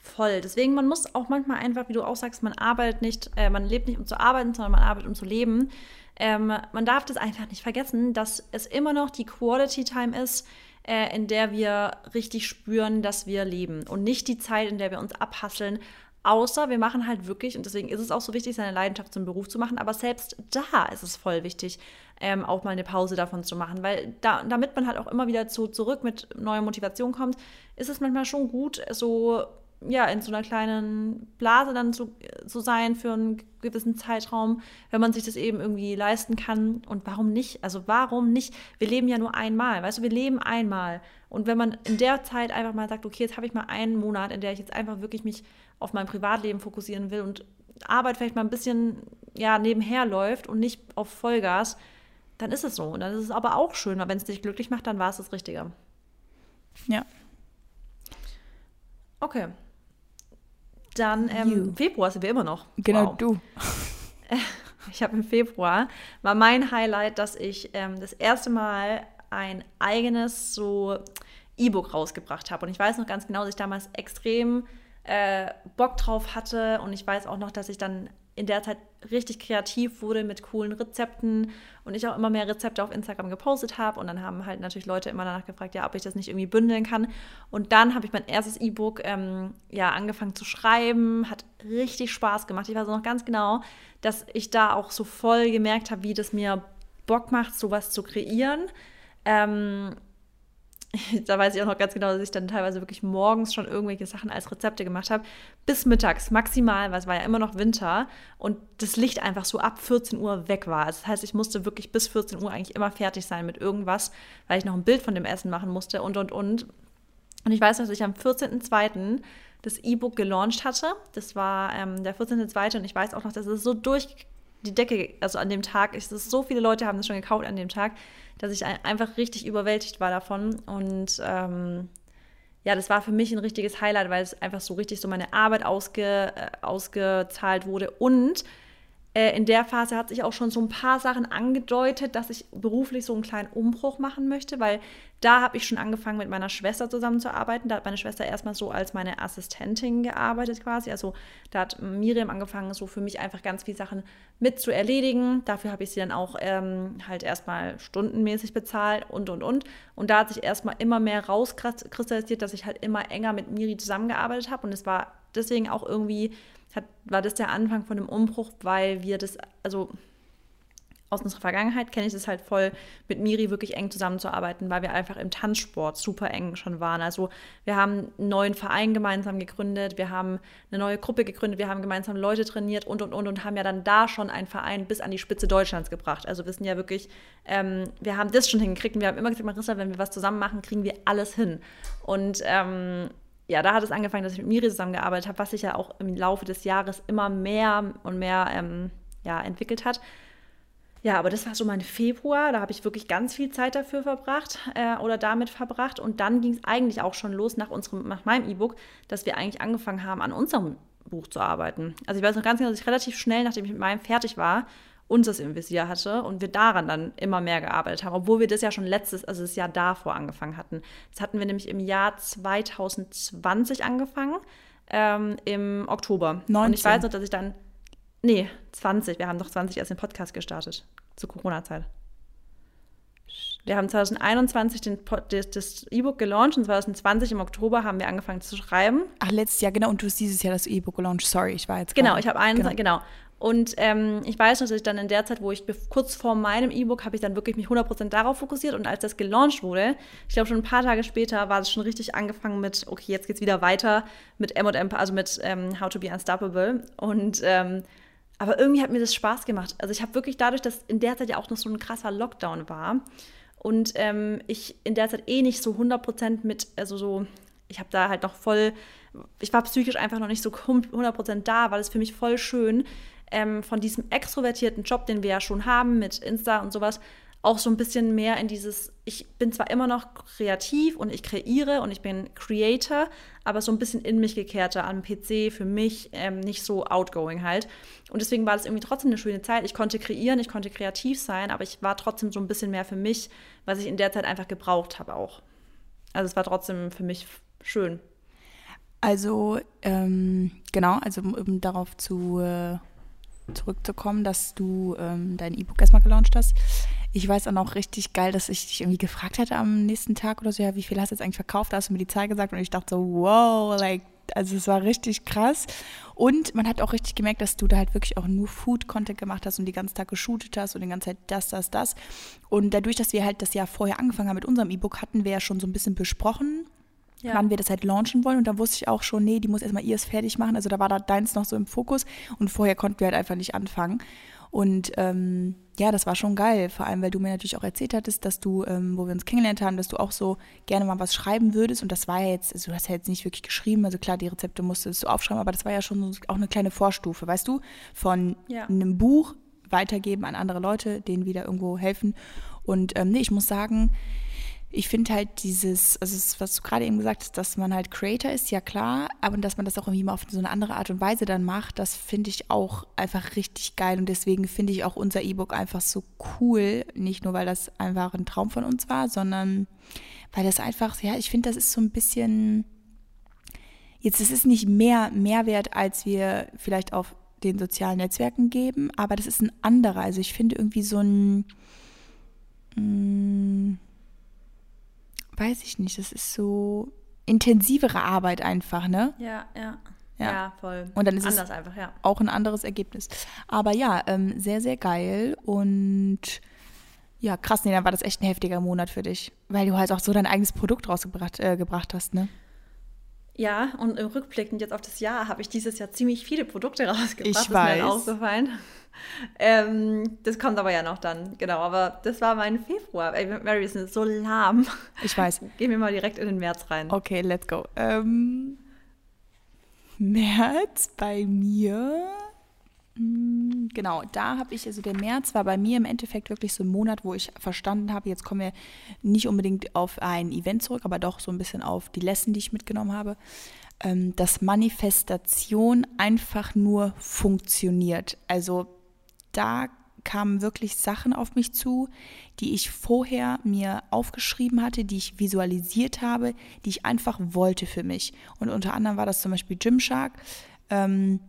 Voll. Deswegen, man muss auch manchmal einfach, wie du auch sagst, man arbeitet nicht, äh, man lebt nicht um zu arbeiten, sondern man arbeitet um zu leben. Ähm, man darf das einfach nicht vergessen, dass es immer noch die Quality Time ist, äh, in der wir richtig spüren, dass wir leben und nicht die Zeit, in der wir uns abhasseln, Außer wir machen halt wirklich, und deswegen ist es auch so wichtig, seine Leidenschaft zum Beruf zu machen, aber selbst da ist es voll wichtig, ähm, auch mal eine Pause davon zu machen, weil da, damit man halt auch immer wieder zu, zurück mit neuer Motivation kommt, ist es manchmal schon gut, so ja, in so einer kleinen Blase dann zu, zu sein für einen gewissen Zeitraum, wenn man sich das eben irgendwie leisten kann. Und warum nicht? Also warum nicht? Wir leben ja nur einmal, weißt du, wir leben einmal. Und wenn man in der Zeit einfach mal sagt, okay, jetzt habe ich mal einen Monat, in der ich jetzt einfach wirklich mich auf mein Privatleben fokussieren will und Arbeit vielleicht mal ein bisschen ja, nebenher läuft und nicht auf Vollgas, dann ist es so. Und dann ist es aber auch schön, weil wenn es dich glücklich macht, dann war es das Richtige. Ja. Okay. Dann ähm, Februar sind wir immer noch. Genau, wow. du. [laughs] Ich habe im Februar, war mein Highlight, dass ich ähm, das erste Mal ein eigenes so E-Book rausgebracht habe. Und ich weiß noch ganz genau, dass ich damals extrem äh, Bock drauf hatte. Und ich weiß auch noch, dass ich dann in der Zeit richtig kreativ wurde mit coolen Rezepten und ich auch immer mehr Rezepte auf Instagram gepostet habe. Und dann haben halt natürlich Leute immer danach gefragt, ja, ob ich das nicht irgendwie bündeln kann. Und dann habe ich mein erstes E-Book ähm, ja, angefangen zu schreiben. Hat richtig Spaß gemacht. Ich weiß noch ganz genau, dass ich da auch so voll gemerkt habe, wie das mir Bock macht, sowas zu kreieren. Ähm, [laughs] da weiß ich auch noch ganz genau, dass ich dann teilweise wirklich morgens schon irgendwelche Sachen als Rezepte gemacht habe, bis mittags maximal, weil es war ja immer noch Winter und das Licht einfach so ab 14 Uhr weg war. Das heißt, ich musste wirklich bis 14 Uhr eigentlich immer fertig sein mit irgendwas, weil ich noch ein Bild von dem Essen machen musste und und und. Und ich weiß, dass ich am 14.02. das E-Book gelauncht hatte. Das war ähm, der 14.02. und ich weiß auch noch, dass es so durch die Decke, also an dem Tag, ich, so viele Leute haben das schon gekauft an dem Tag, dass ich einfach richtig überwältigt war davon. Und ähm, ja, das war für mich ein richtiges Highlight, weil es einfach so richtig so meine Arbeit ausge, äh, ausgezahlt wurde. Und äh, in der Phase hat sich auch schon so ein paar Sachen angedeutet, dass ich beruflich so einen kleinen Umbruch machen möchte, weil da habe ich schon angefangen, mit meiner Schwester zusammenzuarbeiten. Da hat meine Schwester erstmal so als meine Assistentin gearbeitet quasi. Also da hat Miriam angefangen, so für mich einfach ganz viele Sachen mit zu erledigen. Dafür habe ich sie dann auch ähm, halt erstmal stundenmäßig bezahlt und, und, und. Und da hat sich erstmal immer mehr rauskristallisiert, dass ich halt immer enger mit Miri zusammengearbeitet habe. Und es war deswegen auch irgendwie hat, war das der Anfang von dem Umbruch, weil wir das, also aus unserer Vergangenheit kenne ich das halt voll, mit Miri wirklich eng zusammenzuarbeiten, weil wir einfach im Tanzsport super eng schon waren. Also wir haben einen neuen Verein gemeinsam gegründet, wir haben eine neue Gruppe gegründet, wir haben gemeinsam Leute trainiert und, und, und und haben ja dann da schon einen Verein bis an die Spitze Deutschlands gebracht. Also wir sind ja wirklich, ähm, wir haben das schon hingekriegt und wir haben immer gesagt, Marissa, wenn wir was zusammen machen, kriegen wir alles hin. Und ähm, ja, da hat es angefangen, dass ich mit Miri zusammengearbeitet habe, was sich ja auch im Laufe des Jahres immer mehr und mehr ähm, ja, entwickelt hat. Ja, aber das war so mein Februar, da habe ich wirklich ganz viel Zeit dafür verbracht äh, oder damit verbracht. Und dann ging es eigentlich auch schon los nach, unserem, nach meinem E-Book, dass wir eigentlich angefangen haben, an unserem Buch zu arbeiten. Also ich weiß noch ganz genau, dass ich relativ schnell, nachdem ich mit meinem fertig war, unseres im Visier hatte und wir daran dann immer mehr gearbeitet haben, obwohl wir das ja schon letztes, also das Jahr davor angefangen hatten. Das hatten wir nämlich im Jahr 2020 angefangen, ähm, im Oktober. 19. Und ich weiß noch, dass ich dann, nee, 20, wir haben doch 20 erst den Podcast gestartet, zur Corona-Zeit. Wir haben 2021 den, das E-Book gelauncht und 2020 im Oktober haben wir angefangen zu schreiben. Ach, letztes Jahr, genau. Und du hast dieses Jahr das E-Book gelauncht. Sorry, ich war jetzt. Genau, ich habe einen, genau. genau. Und ähm, ich weiß noch, dass ich dann in der Zeit, wo ich kurz vor meinem E-Book, habe ich dann wirklich mich 100% darauf fokussiert. Und als das gelauncht wurde, ich glaube schon ein paar Tage später, war es schon richtig angefangen mit, okay, jetzt geht es wieder weiter mit M&M, also mit ähm, How to be Unstoppable. Und ähm, aber irgendwie hat mir das Spaß gemacht. Also ich habe wirklich dadurch, dass in der Zeit ja auch noch so ein krasser Lockdown war und ähm, ich in der Zeit eh nicht so 100% mit, also so, ich habe da halt noch voll, ich war psychisch einfach noch nicht so 100% da, weil es für mich voll schön, ähm, von diesem extrovertierten Job, den wir ja schon haben mit Insta und sowas, auch so ein bisschen mehr in dieses, ich bin zwar immer noch kreativ und ich kreiere und ich bin Creator, aber so ein bisschen in mich gekehrter am PC für mich, ähm, nicht so outgoing halt. Und deswegen war das irgendwie trotzdem eine schöne Zeit. Ich konnte kreieren, ich konnte kreativ sein, aber ich war trotzdem so ein bisschen mehr für mich, was ich in der Zeit einfach gebraucht habe auch. Also es war trotzdem für mich schön. Also, ähm, genau, also um darauf zu äh zurückzukommen, dass du ähm, dein E-Book erstmal gelauncht hast. Ich weiß auch noch richtig geil, dass ich dich irgendwie gefragt hatte am nächsten Tag oder so, ja, wie viel hast du jetzt eigentlich verkauft? Da hast du mir die Zahl gesagt und ich dachte so, wow, like, also es war richtig krass. Und man hat auch richtig gemerkt, dass du da halt wirklich auch nur Food-Content gemacht hast und die ganze Tag geshootet hast und die ganze Zeit das, das, das. Und dadurch, dass wir halt das Jahr vorher angefangen haben mit unserem E-Book, hatten wir ja schon so ein bisschen besprochen, ja. wann wir das halt launchen wollen. Und da wusste ich auch schon, nee, die muss erstmal ihrs fertig machen. Also da war da deins noch so im Fokus und vorher konnten wir halt einfach nicht anfangen. Und ähm, ja, das war schon geil, vor allem weil du mir natürlich auch erzählt hattest, dass du, ähm, wo wir uns kennengelernt haben, dass du auch so gerne mal was schreiben würdest. Und das war ja jetzt, also du hast ja jetzt nicht wirklich geschrieben, also klar, die Rezepte musstest du aufschreiben, aber das war ja schon auch eine kleine Vorstufe, weißt du, von ja. einem Buch weitergeben an andere Leute, denen wieder irgendwo helfen. Und ähm, nee, ich muss sagen, ich finde halt dieses, also was du gerade eben gesagt hast, dass man halt Creator ist, ja klar, aber dass man das auch irgendwie mal auf so eine andere Art und Weise dann macht, das finde ich auch einfach richtig geil und deswegen finde ich auch unser E-Book einfach so cool, nicht nur weil das einfach ein Traum von uns war, sondern weil das einfach, ja, ich finde, das ist so ein bisschen, jetzt es ist nicht mehr Mehrwert, als wir vielleicht auf den sozialen Netzwerken geben, aber das ist ein anderer, also ich finde irgendwie so ein, mm, weiß ich nicht, das ist so intensivere Arbeit einfach, ne? Ja, ja. Ja. ja, voll. Und dann ist Anders es einfach, ja. auch ein anderes Ergebnis. Aber ja, ähm, sehr, sehr geil. Und Ja, krass, nee, dann war das echt ein heftiger Monat für dich, weil du halt auch so dein eigenes Produkt rausgebracht äh, gebracht hast, ne? Ja, und im Rückblickend jetzt auf das Jahr habe ich dieses Jahr ziemlich viele Produkte [laughs] rausgebracht. Ich weiß. Ist mir aufgefallen. Ähm, das kommt aber ja noch dann, genau. Aber das war mein Februar. Ey, Mary, sind so lahm. Ich weiß. [laughs] Gehen wir mal direkt in den März rein. Okay, let's go. Ähm, März bei mir genau, da habe ich, also der März war bei mir im Endeffekt wirklich so ein Monat, wo ich verstanden habe, jetzt kommen wir nicht unbedingt auf ein Event zurück, aber doch so ein bisschen auf die Lesson, die ich mitgenommen habe, ähm, dass Manifestation einfach nur funktioniert. Also da kamen wirklich Sachen auf mich zu, die ich vorher mir aufgeschrieben hatte, die ich visualisiert habe, die ich einfach wollte für mich. Und unter anderem war das zum Beispiel Gymshark. Ähm,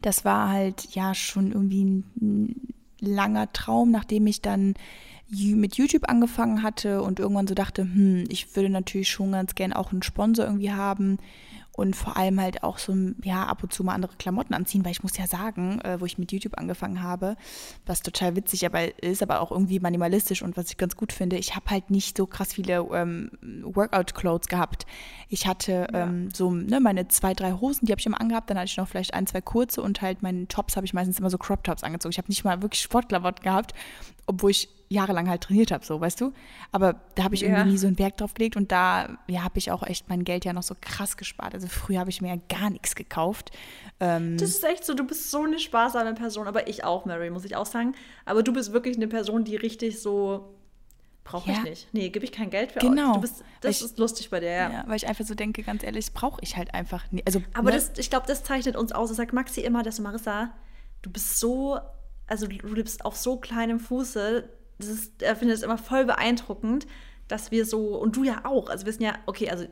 das war halt ja schon irgendwie ein langer Traum, nachdem ich dann mit YouTube angefangen hatte und irgendwann so dachte, hm, ich würde natürlich schon ganz gern auch einen Sponsor irgendwie haben und vor allem halt auch so, ja, ab und zu mal andere Klamotten anziehen, weil ich muss ja sagen, äh, wo ich mit YouTube angefangen habe, was total witzig aber ist, aber auch irgendwie minimalistisch und was ich ganz gut finde, ich habe halt nicht so krass viele ähm, Workout-Clothes gehabt. Ich hatte ja. ähm, so ne, meine zwei, drei Hosen, die habe ich immer angehabt, dann hatte ich noch vielleicht ein, zwei kurze und halt meine Tops habe ich meistens immer so Crop-Tops angezogen. Ich habe nicht mal wirklich Sportklamotten gehabt, obwohl ich jahrelang halt trainiert habe, so, weißt du? Aber da habe ich ja. irgendwie nie so einen Wert drauf gelegt und da ja, habe ich auch echt mein Geld ja noch so krass gespart. Also früher habe ich mir ja gar nichts gekauft. Ähm, das ist echt so, du bist so eine sparsame Person, aber ich auch, Mary, muss ich auch sagen. Aber du bist wirklich eine Person, die richtig so Brauche ja. ich nicht. Nee, gebe ich kein Geld für. Genau. Bist, das ich, ist lustig bei dir, ja. ja. Weil ich einfach so denke, ganz ehrlich, brauche ich halt einfach nicht. Also, Aber ne? das, ich glaube, das zeichnet uns aus. Das sagt Maxi immer, dass du Marissa, du bist so, also du lebst auf so kleinem Fuße, das ist, er findet es immer voll beeindruckend, dass wir so, und du ja auch, also wir sind ja, okay, also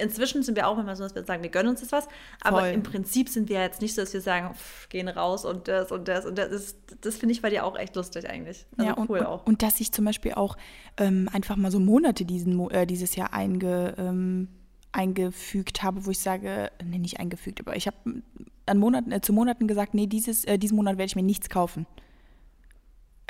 inzwischen sind wir auch immer so, dass wir sagen, wir gönnen uns das was, aber voll. im Prinzip sind wir jetzt nicht so, dass wir sagen, pff, gehen raus und das und das und das. Das, das finde ich bei dir auch echt lustig eigentlich. Also ja, und, cool auch. Und, und, dass ich zum Beispiel auch ähm, einfach mal so Monate diesen, äh, dieses Jahr einge, ähm, eingefügt habe, wo ich sage, nee, nicht eingefügt, aber ich habe an Monaten, äh, zu Monaten gesagt, nee, dieses, äh, diesen Monat werde ich mir nichts kaufen.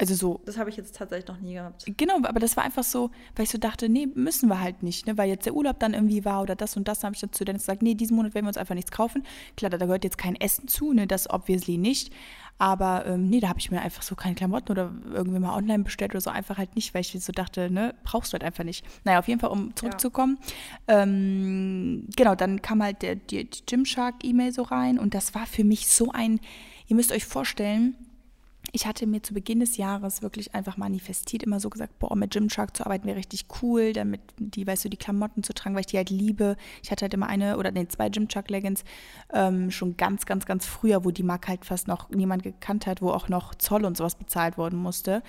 Also so. Das habe ich jetzt tatsächlich noch nie gehabt. Genau, aber das war einfach so, weil ich so dachte, nee, müssen wir halt nicht, ne? weil jetzt der Urlaub dann irgendwie war oder das und das, habe ich dann zu Dennis gesagt, nee, diesen Monat werden wir uns einfach nichts kaufen. Klar, da gehört jetzt kein Essen zu, ne? das obviously nicht. Aber ähm, nee, da habe ich mir einfach so keine Klamotten oder irgendwie mal online bestellt oder so, einfach halt nicht, weil ich so dachte, ne, brauchst du halt einfach nicht. Naja, auf jeden Fall, um zurückzukommen. Ja. Ähm, genau, dann kam halt der, die, die Gymshark-E-Mail so rein und das war für mich so ein, ihr müsst euch vorstellen, ich hatte mir zu Beginn des Jahres wirklich einfach manifestiert, immer so gesagt, boah, mit Gymshark zu arbeiten wäre richtig cool, damit die, weißt du, die Klamotten zu tragen, weil ich die halt liebe. Ich hatte halt immer eine oder nee, zwei Gymshark-Leggings ähm, schon ganz, ganz, ganz früher, wo die Marke halt fast noch niemand gekannt hat, wo auch noch Zoll und sowas bezahlt worden musste.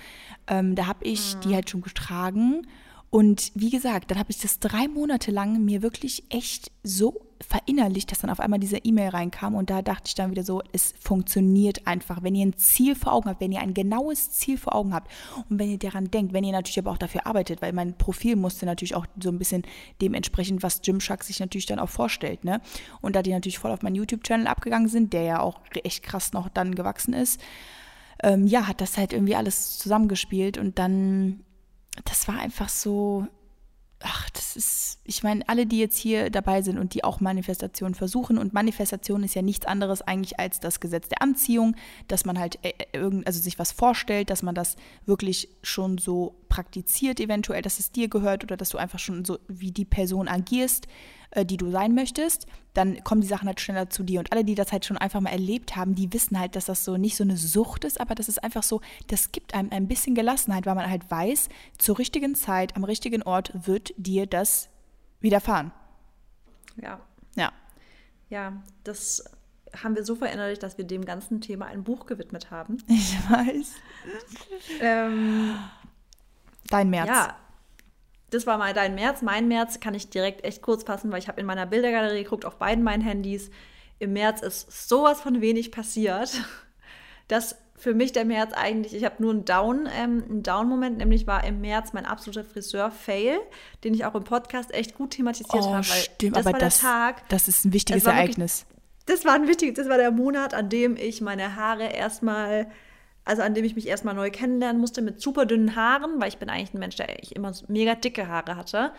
Ähm, da habe ich mhm. die halt schon getragen und wie gesagt, dann habe ich das drei Monate lang mir wirklich echt so verinnerlicht, dass dann auf einmal diese E-Mail reinkam und da dachte ich dann wieder so, es funktioniert einfach. Wenn ihr ein Ziel vor Augen habt, wenn ihr ein genaues Ziel vor Augen habt und wenn ihr daran denkt, wenn ihr natürlich aber auch dafür arbeitet, weil mein Profil musste natürlich auch so ein bisschen dementsprechend, was Gymshark sich natürlich dann auch vorstellt, ne? Und da die natürlich voll auf meinen YouTube-Channel abgegangen sind, der ja auch echt krass noch dann gewachsen ist, ähm, ja, hat das halt irgendwie alles zusammengespielt und dann das war einfach so, ach, das ist, ich meine, alle, die jetzt hier dabei sind und die auch Manifestation versuchen, und Manifestation ist ja nichts anderes eigentlich als das Gesetz der Anziehung, dass man halt äh, äh, irgend, also sich was vorstellt, dass man das wirklich schon so praktiziert, eventuell, dass es dir gehört oder dass du einfach schon so wie die Person agierst, äh, die du sein möchtest, dann kommen die Sachen halt schneller zu dir. Und alle, die das halt schon einfach mal erlebt haben, die wissen halt, dass das so nicht so eine Sucht ist, aber das ist einfach so, das gibt einem ein bisschen Gelassenheit, weil man halt weiß, zur richtigen Zeit, am richtigen Ort wird dir das widerfahren. Ja. Ja. Ja, das haben wir so verinnerlicht, dass wir dem ganzen Thema ein Buch gewidmet haben. Ich weiß. ähm, Dein März. Ja, das war mal dein März. Mein März kann ich direkt echt kurz fassen, weil ich habe in meiner Bildergalerie geguckt auf beiden meinen Handys. Im März ist sowas von wenig passiert, [laughs] dass für mich der März eigentlich, ich habe nur einen Down, ähm, einen Down-Moment, nämlich war im März mein absoluter Friseur-Fail, den ich auch im Podcast echt gut thematisiert oh, habe. Stimmt, das aber war das, der Tag. Das ist ein wichtiges Ereignis. Wirklich, das war ein wichtiges, das war der Monat, an dem ich meine Haare erstmal also an dem ich mich erstmal neu kennenlernen musste, mit super dünnen Haaren, weil ich bin eigentlich ein Mensch, der ich immer mega dicke Haare hatte.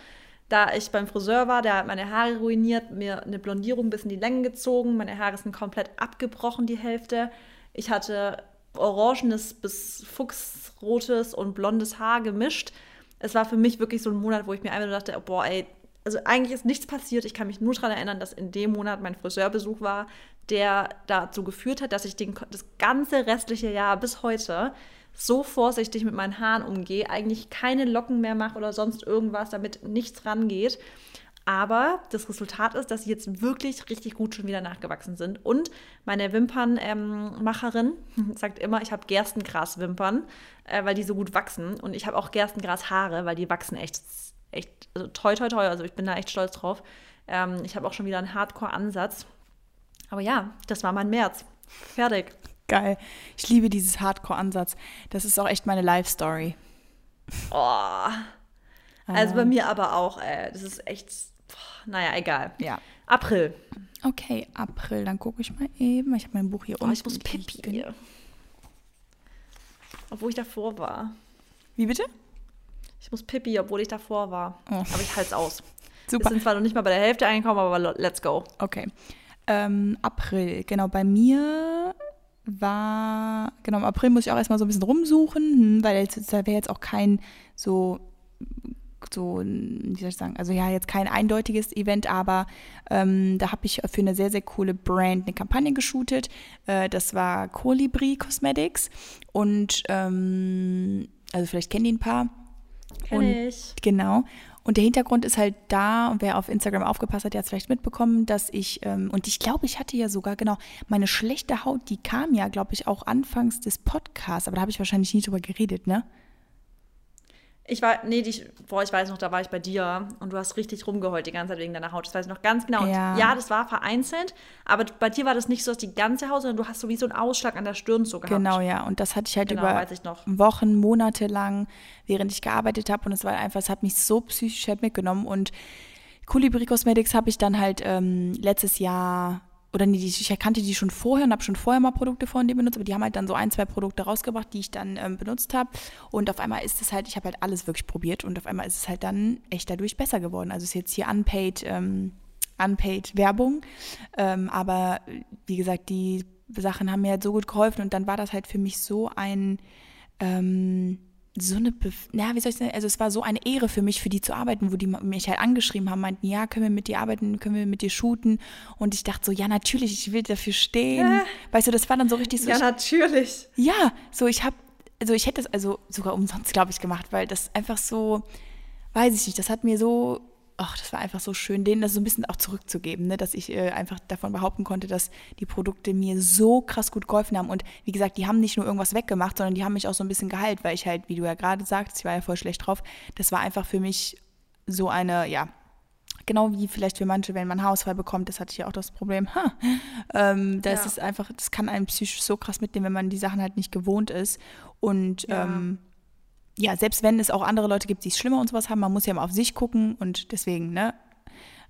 Da ich beim Friseur war, der hat meine Haare ruiniert, mir eine Blondierung bis in die Länge gezogen, meine Haare sind komplett abgebrochen, die Hälfte. Ich hatte orangenes bis fuchsrotes und blondes Haar gemischt. Es war für mich wirklich so ein Monat, wo ich mir nur dachte, boah, ey, also eigentlich ist nichts passiert. Ich kann mich nur daran erinnern, dass in dem Monat mein Friseurbesuch war, der dazu geführt hat, dass ich den, das ganze restliche Jahr bis heute so vorsichtig mit meinen Haaren umgehe, eigentlich keine Locken mehr mache oder sonst irgendwas, damit nichts rangeht. Aber das Resultat ist, dass sie jetzt wirklich richtig gut schon wieder nachgewachsen sind. Und meine Wimpernmacherin ähm, [laughs] sagt immer, ich habe Gerstengraswimpern, äh, weil die so gut wachsen. Und ich habe auch Gerstengrashaare, weil die wachsen echt, echt also toi, toi, toi. Also ich bin da echt stolz drauf. Ähm, ich habe auch schon wieder einen Hardcore-Ansatz. Aber ja, das war mein März. Fertig. Geil. Ich liebe dieses Hardcore-Ansatz. Das ist auch echt meine Life-Story. Oh. Also bei mir aber auch, äh, das ist echt, boah, naja, egal. Ja. April. Okay, April. Dann gucke ich mal eben. Ich habe mein Buch hier oh, unten. Ich muss Pipi. Obwohl ich davor war. Wie bitte? Ich muss Pipi, obwohl ich davor war. Oh. Aber ich halte es aus. [laughs] Super. Wir sind zwar noch nicht mal bei der Hälfte angekommen, aber let's go. Okay. Ähm, April, genau, bei mir war, genau, im April muss ich auch erstmal so ein bisschen rumsuchen, hm, weil da wäre jetzt auch kein so, so, wie soll ich sagen, also ja, jetzt kein eindeutiges Event, aber ähm, da habe ich für eine sehr, sehr coole Brand eine Kampagne geshootet. Äh, das war Colibri Cosmetics und, ähm, also vielleicht kennen die ein paar. Kenn ich. Genau. Und der Hintergrund ist halt da, wer auf Instagram aufgepasst hat, der hat es vielleicht mitbekommen, dass ich, ähm, und ich glaube, ich hatte ja sogar, genau, meine schlechte Haut, die kam ja, glaube ich, auch anfangs des Podcasts, aber da habe ich wahrscheinlich nie drüber geredet, ne? Ich war, nee, die, boah, ich weiß noch, da war ich bei dir und du hast richtig rumgeheult die ganze Zeit wegen deiner Haut. Das weiß ich noch ganz genau. Ja. Und ja, das war vereinzelt, aber bei dir war das nicht so, dass die ganze Haut, sondern du hast so wie so einen Ausschlag an der Stirn so gehabt. Genau, ja. Und das hatte ich halt genau, über ich Wochen, Monate lang, während ich gearbeitet habe. Und es war einfach, es hat mich so psychisch halt mitgenommen. Und Colibri Cosmetics habe ich dann halt ähm, letztes Jahr oder nee, ich erkannte die schon vorher und habe schon vorher mal Produkte von denen benutzt, aber die haben halt dann so ein, zwei Produkte rausgebracht, die ich dann ähm, benutzt habe. Und auf einmal ist es halt, ich habe halt alles wirklich probiert und auf einmal ist es halt dann echt dadurch besser geworden. Also ist jetzt hier unpaid, ähm, unpaid Werbung. Ähm, aber wie gesagt, die Sachen haben mir halt so gut geholfen und dann war das halt für mich so ein ähm, so eine, Bef ja, wie soll ich sagen, also es war so eine Ehre für mich, für die zu arbeiten, wo die mich halt angeschrieben haben, meinten, ja, können wir mit dir arbeiten, können wir mit dir shooten und ich dachte so, ja, natürlich, ich will dafür stehen. Ja. Weißt du, das war dann so richtig so. Ja, ich, natürlich. Ja, so ich habe, also ich hätte das also sogar umsonst, [laughs] glaube ich, gemacht, weil das einfach so, weiß ich nicht, das hat mir so ach, das war einfach so schön, denen das so ein bisschen auch zurückzugeben, ne? dass ich äh, einfach davon behaupten konnte, dass die Produkte mir so krass gut geholfen haben. Und wie gesagt, die haben nicht nur irgendwas weggemacht, sondern die haben mich auch so ein bisschen geheilt, weil ich halt, wie du ja gerade sagst, ich war ja voll schlecht drauf, das war einfach für mich so eine, ja, genau wie vielleicht für manche, wenn man Haarausfall bekommt, das hatte ich ja auch das Problem. Ähm, das ja. ist einfach, das kann einen psychisch so krass mitnehmen, wenn man die Sachen halt nicht gewohnt ist. Und ja. ähm, ja, selbst wenn es auch andere Leute gibt, die es schlimmer und sowas haben, man muss ja mal auf sich gucken und deswegen, ne?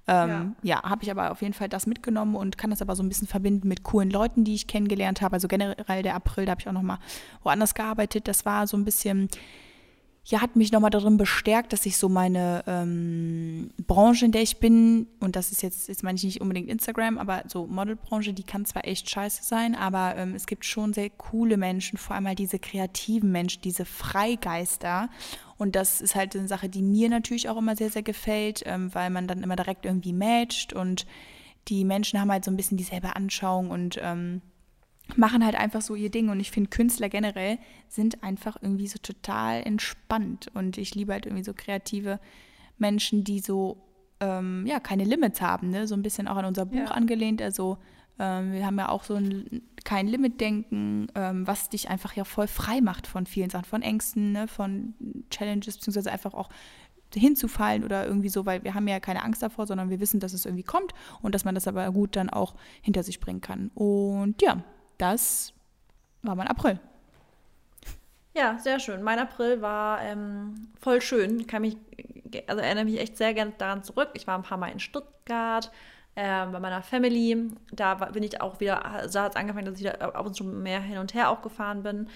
Ähm, ja, ja habe ich aber auf jeden Fall das mitgenommen und kann das aber so ein bisschen verbinden mit coolen Leuten, die ich kennengelernt habe. Also generell der April, da habe ich auch noch mal woanders gearbeitet. Das war so ein bisschen ja, hat mich nochmal darin bestärkt, dass ich so meine ähm, Branche, in der ich bin, und das ist jetzt, jetzt meine ich nicht unbedingt Instagram, aber so Modelbranche, die kann zwar echt scheiße sein, aber ähm, es gibt schon sehr coole Menschen, vor allem halt diese kreativen Menschen, diese Freigeister. Und das ist halt eine Sache, die mir natürlich auch immer sehr, sehr gefällt, ähm, weil man dann immer direkt irgendwie matcht und die Menschen haben halt so ein bisschen dieselbe Anschauung und ähm, machen halt einfach so ihr Ding. Und ich finde, Künstler generell sind einfach irgendwie so total entspannt. Und ich liebe halt irgendwie so kreative Menschen, die so, ähm, ja, keine Limits haben. Ne? So ein bisschen auch an unser Buch ja. angelehnt. Also ähm, wir haben ja auch so ein kein Limit-Denken, ähm, was dich einfach ja voll frei macht von vielen Sachen, von Ängsten, ne? von Challenges, beziehungsweise einfach auch hinzufallen oder irgendwie so, weil wir haben ja keine Angst davor, sondern wir wissen, dass es irgendwie kommt und dass man das aber gut dann auch hinter sich bringen kann. Und ja, das war mein April. Ja, sehr schön. Mein April war ähm, voll schön. Kann mich, also erinnere mich echt sehr gerne daran zurück. Ich war ein paar Mal in Stuttgart äh, bei meiner Family. Da bin ich auch wieder, da hat es angefangen, dass ich da ab und zu mehr hin und her auch gefahren bin.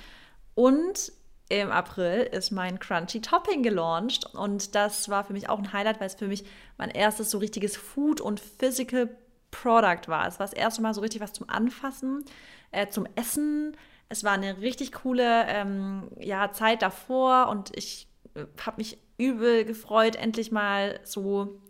Und im April ist mein Crunchy Topping gelauncht und das war für mich auch ein Highlight, weil es für mich mein erstes so richtiges Food- und Physical Product war. Es war das erste Mal so richtig was zum Anfassen, äh, zum Essen. Es war eine richtig coole ähm, ja, Zeit davor und ich äh, habe mich übel gefreut, endlich mal so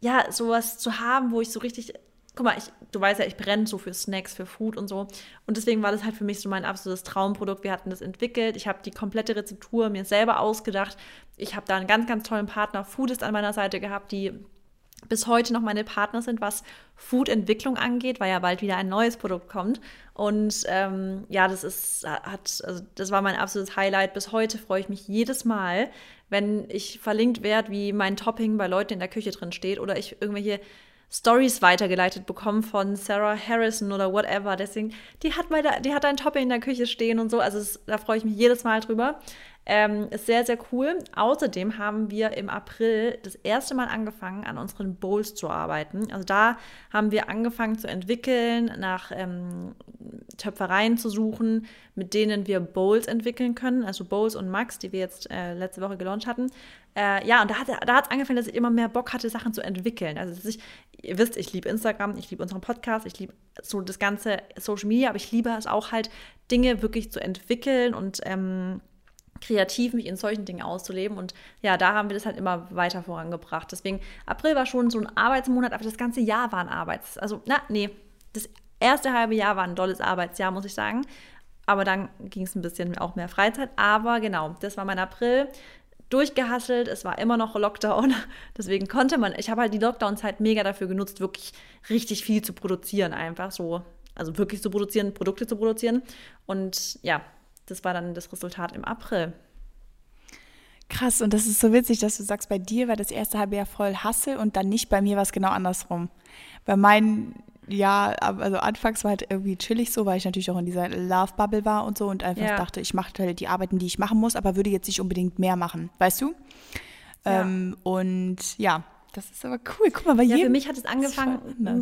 ja, sowas zu haben, wo ich so richtig guck mal, ich, du weißt ja, ich brenne so für Snacks, für Food und so. Und deswegen war das halt für mich so mein absolutes Traumprodukt. Wir hatten das entwickelt. Ich habe die komplette Rezeptur mir selber ausgedacht. Ich habe da einen ganz, ganz tollen Partner, Foodist, an meiner Seite gehabt, die bis heute noch meine Partner sind, was Food-Entwicklung angeht, weil ja bald wieder ein neues Produkt kommt. Und ähm, ja, das ist, hat, also das war mein absolutes Highlight. Bis heute freue ich mich jedes Mal, wenn ich verlinkt werde, wie mein Topping bei Leuten in der Küche drin steht oder ich irgendwelche Stories weitergeleitet bekommen von Sarah Harrison oder whatever. Deswegen, die hat, da, die hat ein Topping in der Küche stehen und so. Also es, da freue ich mich jedes Mal drüber. Ähm, ist sehr, sehr cool. Außerdem haben wir im April das erste Mal angefangen, an unseren Bowls zu arbeiten. Also da haben wir angefangen zu entwickeln, nach ähm, Töpfereien zu suchen, mit denen wir Bowls entwickeln können. Also Bowls und Max, die wir jetzt äh, letzte Woche gelauncht hatten. Äh, ja, und da hat es da angefangen, dass ich immer mehr Bock hatte, Sachen zu entwickeln. Also ich, ihr wisst, ich liebe Instagram, ich liebe unseren Podcast, ich liebe so das ganze Social Media, aber ich liebe es auch halt, Dinge wirklich zu entwickeln und ähm, kreativ mich in solchen Dingen auszuleben. Und ja, da haben wir das halt immer weiter vorangebracht. Deswegen, April war schon so ein Arbeitsmonat, aber das ganze Jahr war ein Arbeits-, also, na, nee, das erste halbe Jahr war ein tolles Arbeitsjahr, muss ich sagen. Aber dann ging es ein bisschen auch mehr Freizeit. Aber genau, das war mein April. Durchgehasselt, es war immer noch Lockdown. [laughs] Deswegen konnte man, ich habe halt die Lockdown-Zeit mega dafür genutzt, wirklich richtig viel zu produzieren, einfach so. Also wirklich zu produzieren, Produkte zu produzieren. Und ja, das war dann das Resultat im April. Krass, und das ist so witzig, dass du sagst, bei dir war das erste halbe Jahr voll Hasse und dann nicht bei mir war es genau andersrum. Bei meinen ja, also anfangs war halt irgendwie chillig so, weil ich natürlich auch in dieser Love-Bubble war und so und einfach ja. dachte, ich mache halt die Arbeiten, die ich machen muss, aber würde jetzt nicht unbedingt mehr machen, weißt du? Ja. Ähm, und ja, das ist aber cool. Guck mal, bei ja, jedem. Für mich hat es angefangen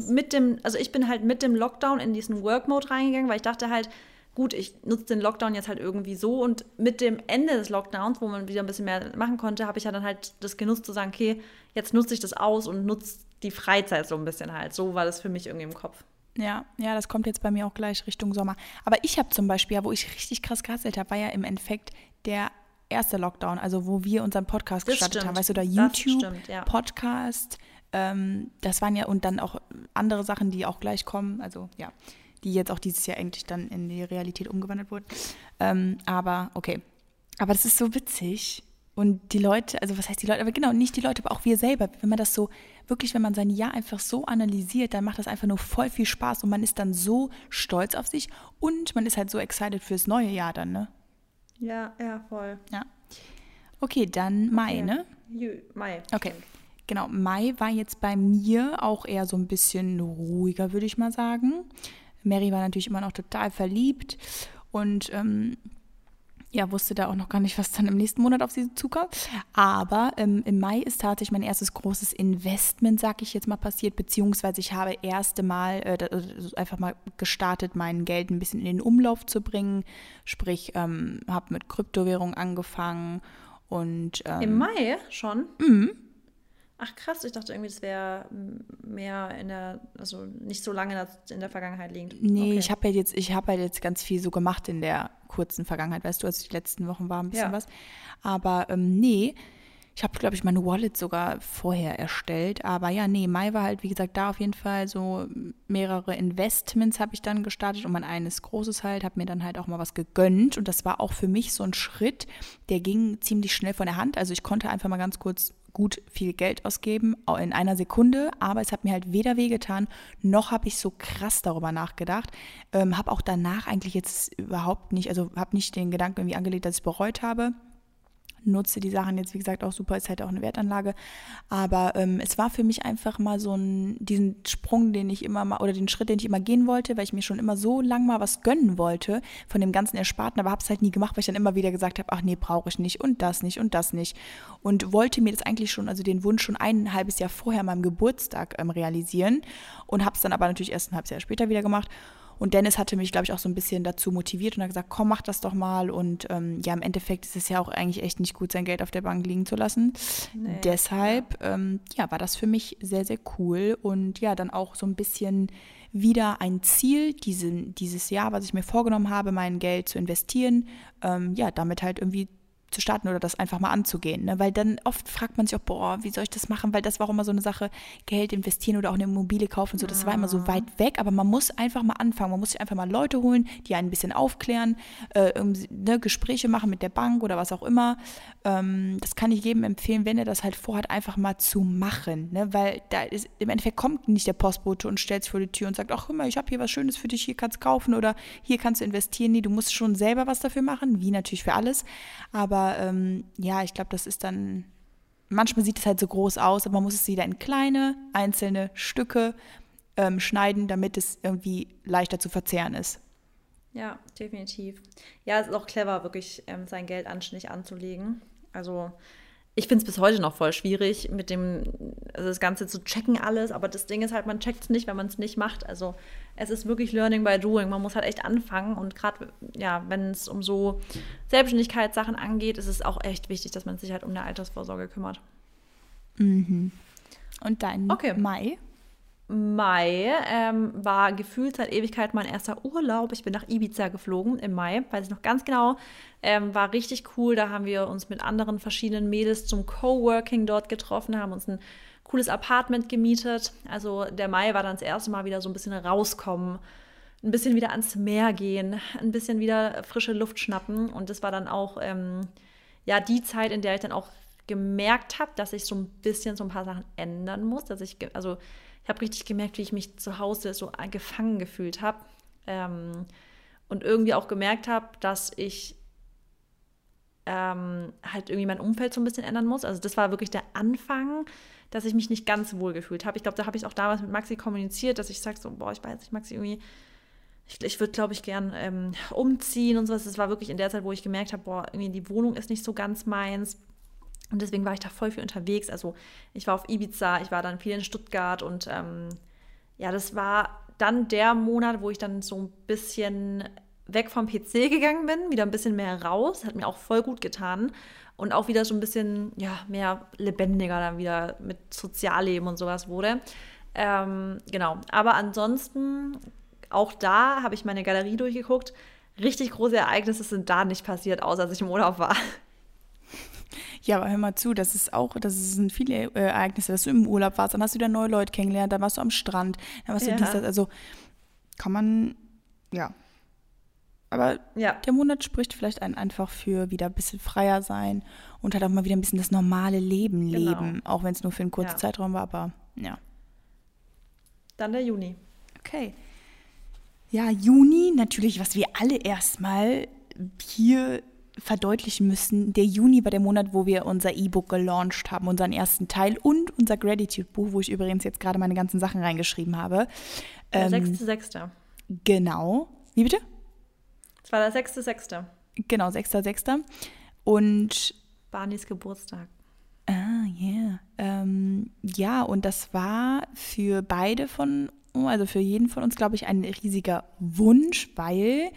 mit dem, also ich bin halt mit dem Lockdown in diesen Work-Mode reingegangen, weil ich dachte halt, gut, ich nutze den Lockdown jetzt halt irgendwie so und mit dem Ende des Lockdowns, wo man wieder ein bisschen mehr machen konnte, habe ich ja dann halt das genutzt zu sagen, okay, jetzt nutze ich das aus und nutze die Freizeit so ein bisschen halt. So war das für mich irgendwie im Kopf. Ja, ja, das kommt jetzt bei mir auch gleich Richtung Sommer. Aber ich habe zum Beispiel, ja, wo ich richtig krass gehasselt habe, war ja im Endeffekt der erste Lockdown, also wo wir unseren Podcast das gestartet stimmt. haben, weißt du, da YouTube, ja. Podcast, ähm, das waren ja und dann auch andere Sachen, die auch gleich kommen, also ja, die jetzt auch dieses Jahr endlich dann in die Realität umgewandelt wurden. Ähm, aber okay, aber das ist so witzig, und die Leute, also was heißt die Leute, aber genau, nicht die Leute, aber auch wir selber, wenn man das so, wirklich, wenn man sein Jahr einfach so analysiert, dann macht das einfach nur voll viel Spaß und man ist dann so stolz auf sich und man ist halt so excited fürs neue Jahr dann, ne? Ja, ja, voll. Ja. Okay, dann Mai, okay. ne? Mai. Okay. Genau, Mai war jetzt bei mir auch eher so ein bisschen ruhiger, würde ich mal sagen. Mary war natürlich immer noch total verliebt und ähm, ja, wusste da auch noch gar nicht, was dann im nächsten Monat auf sie zukommt. Aber ähm, im Mai ist tatsächlich mein erstes großes Investment, sag ich jetzt mal, passiert, beziehungsweise ich habe erste Mal äh, also einfach mal gestartet, mein Geld ein bisschen in den Umlauf zu bringen. Sprich, ähm, habe mit Kryptowährung angefangen und ähm, Im Mai schon? Mhm. Ach krass, ich dachte irgendwie, das wäre mehr in der, also nicht so lange in der Vergangenheit liegend. Nee, okay. ich habe halt jetzt, ich habe halt jetzt ganz viel so gemacht in der kurzen Vergangenheit, weißt du, als die letzten Wochen war ein bisschen ja. was. Aber ähm, nee, ich habe, glaube ich, meine Wallet sogar vorher erstellt. Aber ja, nee, Mai war halt, wie gesagt, da auf jeden Fall so mehrere Investments habe ich dann gestartet und mein eines großes halt, habe mir dann halt auch mal was gegönnt. Und das war auch für mich so ein Schritt, der ging ziemlich schnell von der Hand. Also ich konnte einfach mal ganz kurz gut viel Geld ausgeben, in einer Sekunde, aber es hat mir halt weder wehgetan, noch habe ich so krass darüber nachgedacht. Ähm, habe auch danach eigentlich jetzt überhaupt nicht, also habe nicht den Gedanken irgendwie angelegt, dass ich es bereut habe nutze die Sachen jetzt, wie gesagt, auch super, ist halt auch eine Wertanlage. Aber ähm, es war für mich einfach mal so ein, diesen Sprung, den ich immer mal, oder den Schritt, den ich immer gehen wollte, weil ich mir schon immer so lang mal was gönnen wollte von dem ganzen Ersparten, aber habe es halt nie gemacht, weil ich dann immer wieder gesagt habe, ach nee, brauche ich nicht und das nicht und das nicht. Und wollte mir das eigentlich schon, also den Wunsch schon ein halbes Jahr vorher meinem Geburtstag ähm, realisieren und habe es dann aber natürlich erst ein halbes Jahr später wieder gemacht. Und Dennis hatte mich, glaube ich, auch so ein bisschen dazu motiviert und hat gesagt, komm, mach das doch mal. Und ähm, ja, im Endeffekt ist es ja auch eigentlich echt nicht gut, sein Geld auf der Bank liegen zu lassen. Nee, Deshalb, ja. Ähm, ja, war das für mich sehr, sehr cool. Und ja, dann auch so ein bisschen wieder ein Ziel, diesen, dieses Jahr, was ich mir vorgenommen habe, mein Geld zu investieren, ähm, ja, damit halt irgendwie zu starten oder das einfach mal anzugehen. Ne? Weil dann oft fragt man sich auch, boah, wie soll ich das machen? Weil das war auch immer so eine Sache, Geld investieren oder auch eine Immobilie kaufen und so, das war immer so mhm. weit weg, aber man muss einfach mal anfangen. Man muss sich einfach mal Leute holen, die einen ein bisschen aufklären, äh, ne, Gespräche machen mit der Bank oder was auch immer. Ähm, das kann ich jedem empfehlen, wenn er das halt vorhat, einfach mal zu machen. Ne? Weil da ist, im Endeffekt kommt nicht der Postbote und stellt sich vor die Tür und sagt, ach guck mal, ich habe hier was Schönes für dich, hier kannst du kaufen oder hier kannst du investieren. Nee, du musst schon selber was dafür machen, wie natürlich für alles. Aber ähm, ja, ich glaube, das ist dann, manchmal sieht es halt so groß aus, aber man muss es wieder in kleine, einzelne Stücke ähm, schneiden, damit es irgendwie leichter zu verzehren ist. Ja, definitiv. Ja, es ist auch clever, wirklich ähm, sein Geld anständig anzulegen. Also ich finde es bis heute noch voll schwierig, mit dem, also das Ganze zu checken alles, aber das Ding ist halt, man checkt es nicht, wenn man es nicht macht. Also es ist wirklich Learning by Doing. Man muss halt echt anfangen und gerade, ja, wenn es um so Selbstständigkeitssachen angeht, ist es auch echt wichtig, dass man sich halt um eine Altersvorsorge kümmert. Mhm. Und dein okay. Mai? Mai ähm, war gefühlt seit Ewigkeit mein erster Urlaub. Ich bin nach Ibiza geflogen im Mai, weiß ich noch ganz genau. Ähm, war richtig cool. Da haben wir uns mit anderen verschiedenen Mädels zum Coworking dort getroffen, haben uns ein cooles Apartment gemietet. Also der Mai war dann das erste Mal wieder so ein bisschen rauskommen, ein bisschen wieder ans Meer gehen, ein bisschen wieder frische Luft schnappen. Und das war dann auch ähm, ja die Zeit, in der ich dann auch gemerkt habe, dass ich so ein bisschen so ein paar Sachen ändern muss. Dass ich, also ich habe richtig gemerkt, wie ich mich zu Hause so gefangen gefühlt habe. Ähm, und irgendwie auch gemerkt habe, dass ich ähm, halt irgendwie mein Umfeld so ein bisschen ändern muss. Also das war wirklich der Anfang, dass ich mich nicht ganz wohl gefühlt habe. Ich glaube, da habe ich auch damals mit Maxi kommuniziert, dass ich sage so, boah, ich weiß nicht, Maxi, irgendwie, ich, ich würde, glaube ich, gern ähm, umziehen und sowas. Das war wirklich in der Zeit, wo ich gemerkt habe, boah, irgendwie die Wohnung ist nicht so ganz meins. Und deswegen war ich da voll viel unterwegs. Also ich war auf Ibiza, ich war dann viel in Stuttgart und ähm, ja, das war dann der Monat, wo ich dann so ein bisschen weg vom PC gegangen bin, wieder ein bisschen mehr raus. Hat mir auch voll gut getan. Und auch wieder so ein bisschen, ja, mehr lebendiger dann wieder mit Sozialleben und sowas wurde. Ähm, genau. Aber ansonsten, auch da habe ich meine Galerie durchgeguckt. Richtig große Ereignisse sind da nicht passiert, außer dass ich im Urlaub war. [laughs] Ja, aber hör mal zu, das ist auch, das sind viele äh, Ereignisse, dass du im Urlaub warst, dann hast du wieder neue Leute kennengelernt, dann warst du am Strand, dann warst ja. du dies, das, also kann man, ja. Aber ja. der Monat spricht vielleicht einen einfach für wieder ein bisschen freier sein und halt auch mal wieder ein bisschen das normale Leben genau. leben, auch wenn es nur für einen kurzen ja. Zeitraum war, aber ja. Dann der Juni. Okay. Ja, Juni, natürlich, was wir alle erstmal hier verdeutlichen müssen, der Juni war der Monat, wo wir unser E-Book gelauncht haben, unseren ersten Teil und unser Gratitude-Buch, wo ich übrigens jetzt gerade meine ganzen Sachen reingeschrieben habe. Der ähm, 6.6. Genau. Wie bitte? War der 6.6. Genau, 6.6. Und Barneys Geburtstag. Ah, yeah. Ähm, ja, und das war für beide von, also für jeden von uns, glaube ich, ein riesiger Wunsch, weil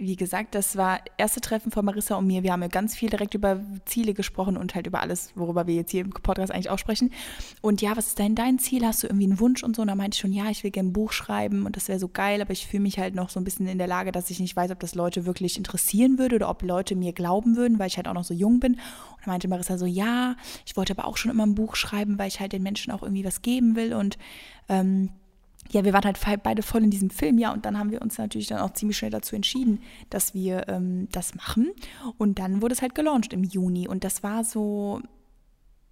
wie gesagt, das war erste Treffen von Marissa und mir. Wir haben ja ganz viel direkt über Ziele gesprochen und halt über alles, worüber wir jetzt hier im Podcast eigentlich auch sprechen. Und ja, was ist denn dein Ziel? Hast du irgendwie einen Wunsch und so? Und da meinte ich schon, ja, ich will gerne ein Buch schreiben und das wäre so geil, aber ich fühle mich halt noch so ein bisschen in der Lage, dass ich nicht weiß, ob das Leute wirklich interessieren würde oder ob Leute mir glauben würden, weil ich halt auch noch so jung bin. Und da meinte Marissa so, ja, ich wollte aber auch schon immer ein Buch schreiben, weil ich halt den Menschen auch irgendwie was geben will und ähm, ja, wir waren halt beide voll in diesem Film, ja, und dann haben wir uns natürlich dann auch ziemlich schnell dazu entschieden, dass wir ähm, das machen. Und dann wurde es halt gelauncht im Juni. Und das war so,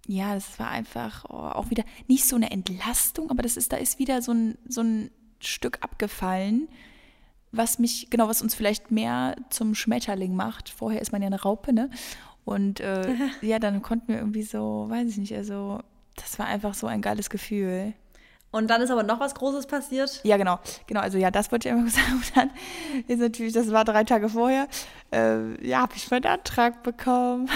ja, das war einfach oh, auch wieder nicht so eine Entlastung, aber das ist, da ist wieder so ein, so ein Stück abgefallen, was mich, genau, was uns vielleicht mehr zum Schmetterling macht. Vorher ist man ja eine Raupe, ne? Und äh, [laughs] ja, dann konnten wir irgendwie so, weiß ich nicht, also das war einfach so ein geiles Gefühl. Und dann ist aber noch was Großes passiert. Ja, genau. Genau, also ja, das wollte ich einfach [laughs] sagen. Und dann ist natürlich, das war drei Tage vorher, äh, ja, habe ich meinen Antrag bekommen.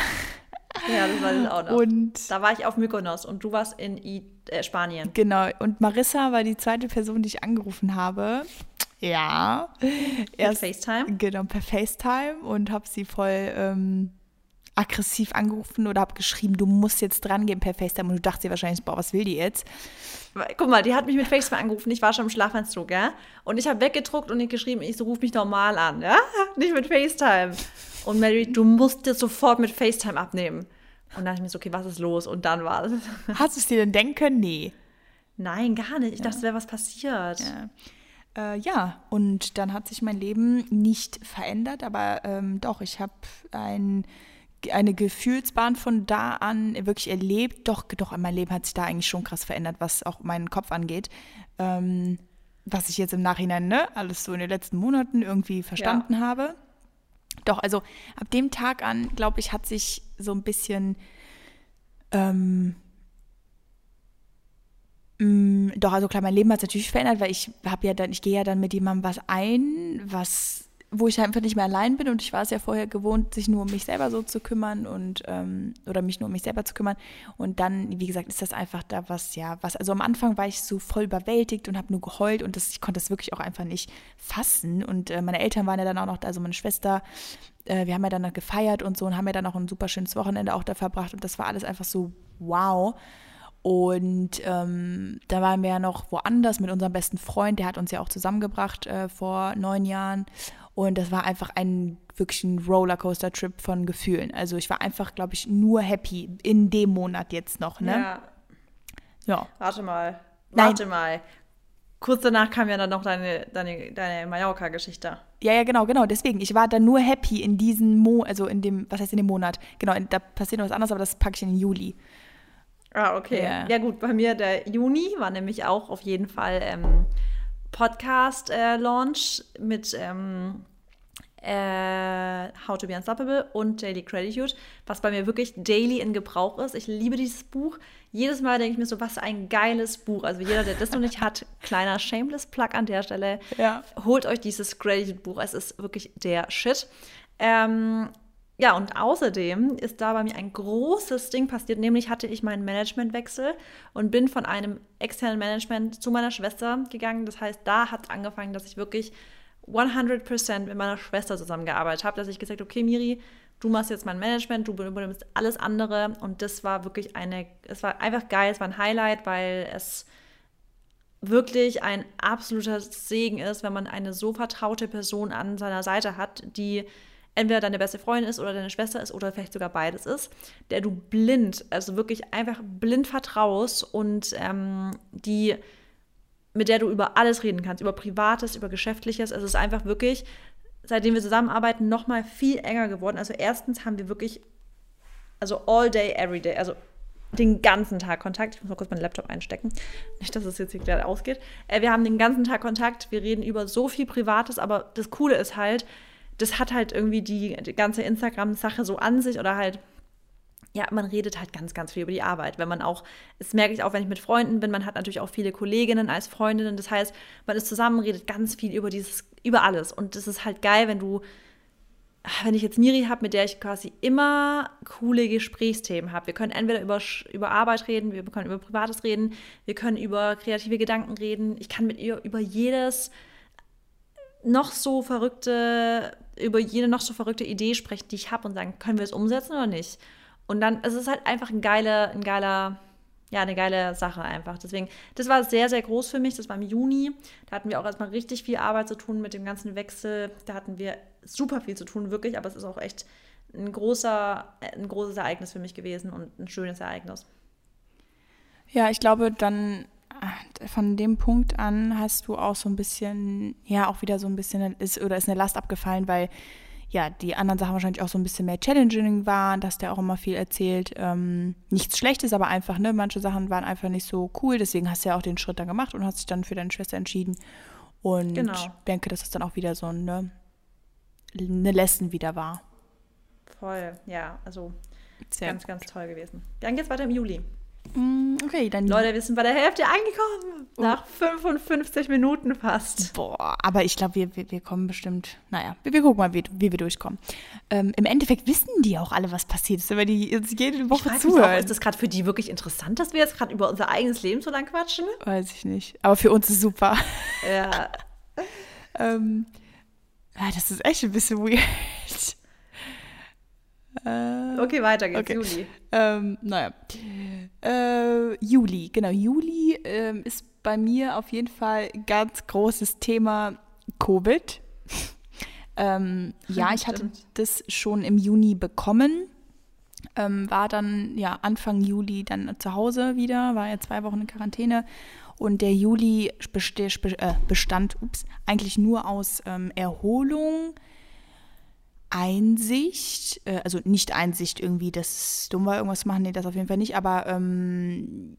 Ja, das war das auch noch. Und da war ich auf Mykonos und du warst in I äh, Spanien. Genau, und Marissa war die zweite Person, die ich angerufen habe. Ja. Erst, per FaceTime? Genau, per FaceTime und habe sie voll ähm, aggressiv angerufen oder habe geschrieben, du musst jetzt dran gehen per FaceTime und du dachtest dir wahrscheinlich, boah, was will die jetzt? Guck mal, die hat mich mit FaceTime angerufen, ich war schon im Schlafanzug, ja? Und ich habe weggedruckt und ihr geschrieben, ich so, ruf mich normal an, ja? [laughs] Nicht mit FaceTime. Und Mary, du musst jetzt sofort mit FaceTime abnehmen. Und dann dachte ich mir so, okay, was ist los? Und dann war es. [laughs] Hast du es dir denn denken können? Nee. Nein, gar nicht. Ich ja. dachte, es wäre was passiert. Ja. Äh, ja, und dann hat sich mein Leben nicht verändert, aber ähm, doch, ich habe ein eine Gefühlsbahn von da an wirklich erlebt. Doch, doch, mein Leben hat sich da eigentlich schon krass verändert, was auch meinen Kopf angeht. Ähm, was ich jetzt im Nachhinein, ne, alles so in den letzten Monaten irgendwie verstanden ja. habe. Doch, also ab dem Tag an, glaube ich, hat sich so ein bisschen, ähm, mm, doch, also klar, mein Leben hat sich natürlich verändert, weil ich habe ja dann, ich gehe ja dann mit jemandem was ein, was wo ich einfach nicht mehr allein bin und ich war es ja vorher gewohnt, sich nur um mich selber so zu kümmern und ähm, oder mich nur um mich selber zu kümmern. Und dann, wie gesagt, ist das einfach da was, ja, was, also am Anfang war ich so voll überwältigt und habe nur geheult und das, ich konnte das wirklich auch einfach nicht fassen. Und äh, meine Eltern waren ja dann auch noch da, also meine Schwester, äh, wir haben ja dann noch gefeiert und so und haben ja dann auch ein super schönes Wochenende auch da verbracht und das war alles einfach so wow. Und ähm, da waren wir ja noch woanders mit unserem besten Freund, der hat uns ja auch zusammengebracht äh, vor neun Jahren. Und das war einfach ein wirklich ein Rollercoaster-Trip von Gefühlen. Also ich war einfach, glaube ich, nur happy in dem Monat jetzt noch, ne? Ja. Ja. Warte mal. Warte Nein. mal. Kurz danach kam ja dann noch deine, deine, deine Mallorca-Geschichte. Ja, ja, genau, genau. Deswegen, ich war dann nur happy in diesem Mo, also in dem, was heißt in dem Monat? Genau, da passiert noch was anderes, aber das packe ich in den Juli. Ah, okay. Ja. ja, gut, bei mir der Juni war nämlich auch auf jeden Fall ähm, Podcast-Launch äh, mit ähm, äh, How to Be Unstoppable und Daily Gratitude, was bei mir wirklich daily in Gebrauch ist. Ich liebe dieses Buch. Jedes Mal denke ich mir so, was ein geiles Buch. Also jeder, der das noch nicht hat, [laughs] kleiner Shameless Plug an der Stelle, ja. holt euch dieses Gratitude-Buch. Es ist wirklich der Shit. Ähm, ja, und außerdem ist da bei mir ein großes Ding passiert, nämlich hatte ich meinen Managementwechsel und bin von einem externen Management zu meiner Schwester gegangen. Das heißt, da hat angefangen, dass ich wirklich 100% mit meiner Schwester zusammengearbeitet habe, dass ich gesagt habe, okay, Miri, du machst jetzt mein Management, du übernimmst alles andere. Und das war wirklich eine, es war einfach geil, es war ein Highlight, weil es wirklich ein absoluter Segen ist, wenn man eine so vertraute Person an seiner Seite hat, die entweder deine beste Freundin ist oder deine Schwester ist oder vielleicht sogar beides ist, der du blind, also wirklich einfach blind vertraust und ähm, die, mit der du über alles reden kannst, über Privates, über Geschäftliches. Also es ist einfach wirklich, seitdem wir zusammenarbeiten, nochmal viel enger geworden. Also erstens haben wir wirklich, also all day, every day, also den ganzen Tag Kontakt. Ich muss mal kurz meinen Laptop einstecken. Nicht, dass es jetzt hier gerade ausgeht. Äh, wir haben den ganzen Tag Kontakt. Wir reden über so viel Privates, aber das Coole ist halt, das hat halt irgendwie die, die ganze Instagram-Sache so an sich oder halt ja, man redet halt ganz, ganz viel über die Arbeit. Wenn man auch, das merke ich auch, wenn ich mit Freunden bin, man hat natürlich auch viele Kolleginnen als Freundinnen. Das heißt, man ist zusammen, redet ganz viel über dieses, über alles. Und das ist halt geil, wenn du, wenn ich jetzt Miri habe, mit der ich quasi immer coole Gesprächsthemen habe. Wir können entweder über, über Arbeit reden, wir können über Privates reden, wir können über kreative Gedanken reden. Ich kann mit ihr über jedes noch so verrückte, über jede noch so verrückte Idee sprechen, die ich habe und sagen, können wir es umsetzen oder nicht? Und dann, es ist halt einfach ein geiler, ein geiler, ja, eine geile Sache einfach. Deswegen, das war sehr, sehr groß für mich. Das war im Juni. Da hatten wir auch erstmal richtig viel Arbeit zu tun mit dem ganzen Wechsel. Da hatten wir super viel zu tun, wirklich, aber es ist auch echt ein großer, ein großes Ereignis für mich gewesen und ein schönes Ereignis. Ja, ich glaube, dann von dem Punkt an hast du auch so ein bisschen, ja, auch wieder so ein bisschen, ist, oder ist eine Last abgefallen, weil ja, die anderen Sachen wahrscheinlich auch so ein bisschen mehr challenging waren, dass der auch immer viel erzählt. Ähm, nichts Schlechtes, aber einfach, ne, manche Sachen waren einfach nicht so cool, deswegen hast du ja auch den Schritt dann gemacht und hast dich dann für deine Schwester entschieden. Und genau. ich denke, dass es dann auch wieder so eine, eine Lesson wieder war. Voll, ja, also Sehr ganz, gut. ganz toll gewesen. Dann geht's weiter im Juli. Mm, okay, dann. Leute, wir sind bei der Hälfte angekommen. Oh. Nach 55 Minuten fast. Boah, aber ich glaube, wir, wir, wir, kommen bestimmt. Naja, wir, wir gucken mal, wie, wie wir durchkommen. Ähm, Im Endeffekt wissen die auch alle, was passiert ist, weil die uns jede Woche ich zuhören. Auch, ist das gerade für die wirklich interessant, dass wir jetzt gerade über unser eigenes Leben so lang quatschen? Weiß ich nicht. Aber für uns ist super. Ja. [laughs] ähm, ja, das ist echt ein bisschen weird. Äh, okay, weiter geht's. Okay. Juli. Ähm, naja. Äh, Juli, genau. Juli ähm, ist bei mir auf jeden Fall ganz großes Thema Covid. [laughs] ähm, ja, ich hatte das schon im Juni bekommen. Ähm, war dann ja Anfang Juli dann zu Hause wieder, war ja zwei Wochen in Quarantäne. Und der Juli äh, bestand ups, eigentlich nur aus ähm, Erholung, Einsicht, äh, also nicht Einsicht irgendwie, dass es dumm war, irgendwas zu machen, nee, das auf jeden Fall nicht, aber ähm,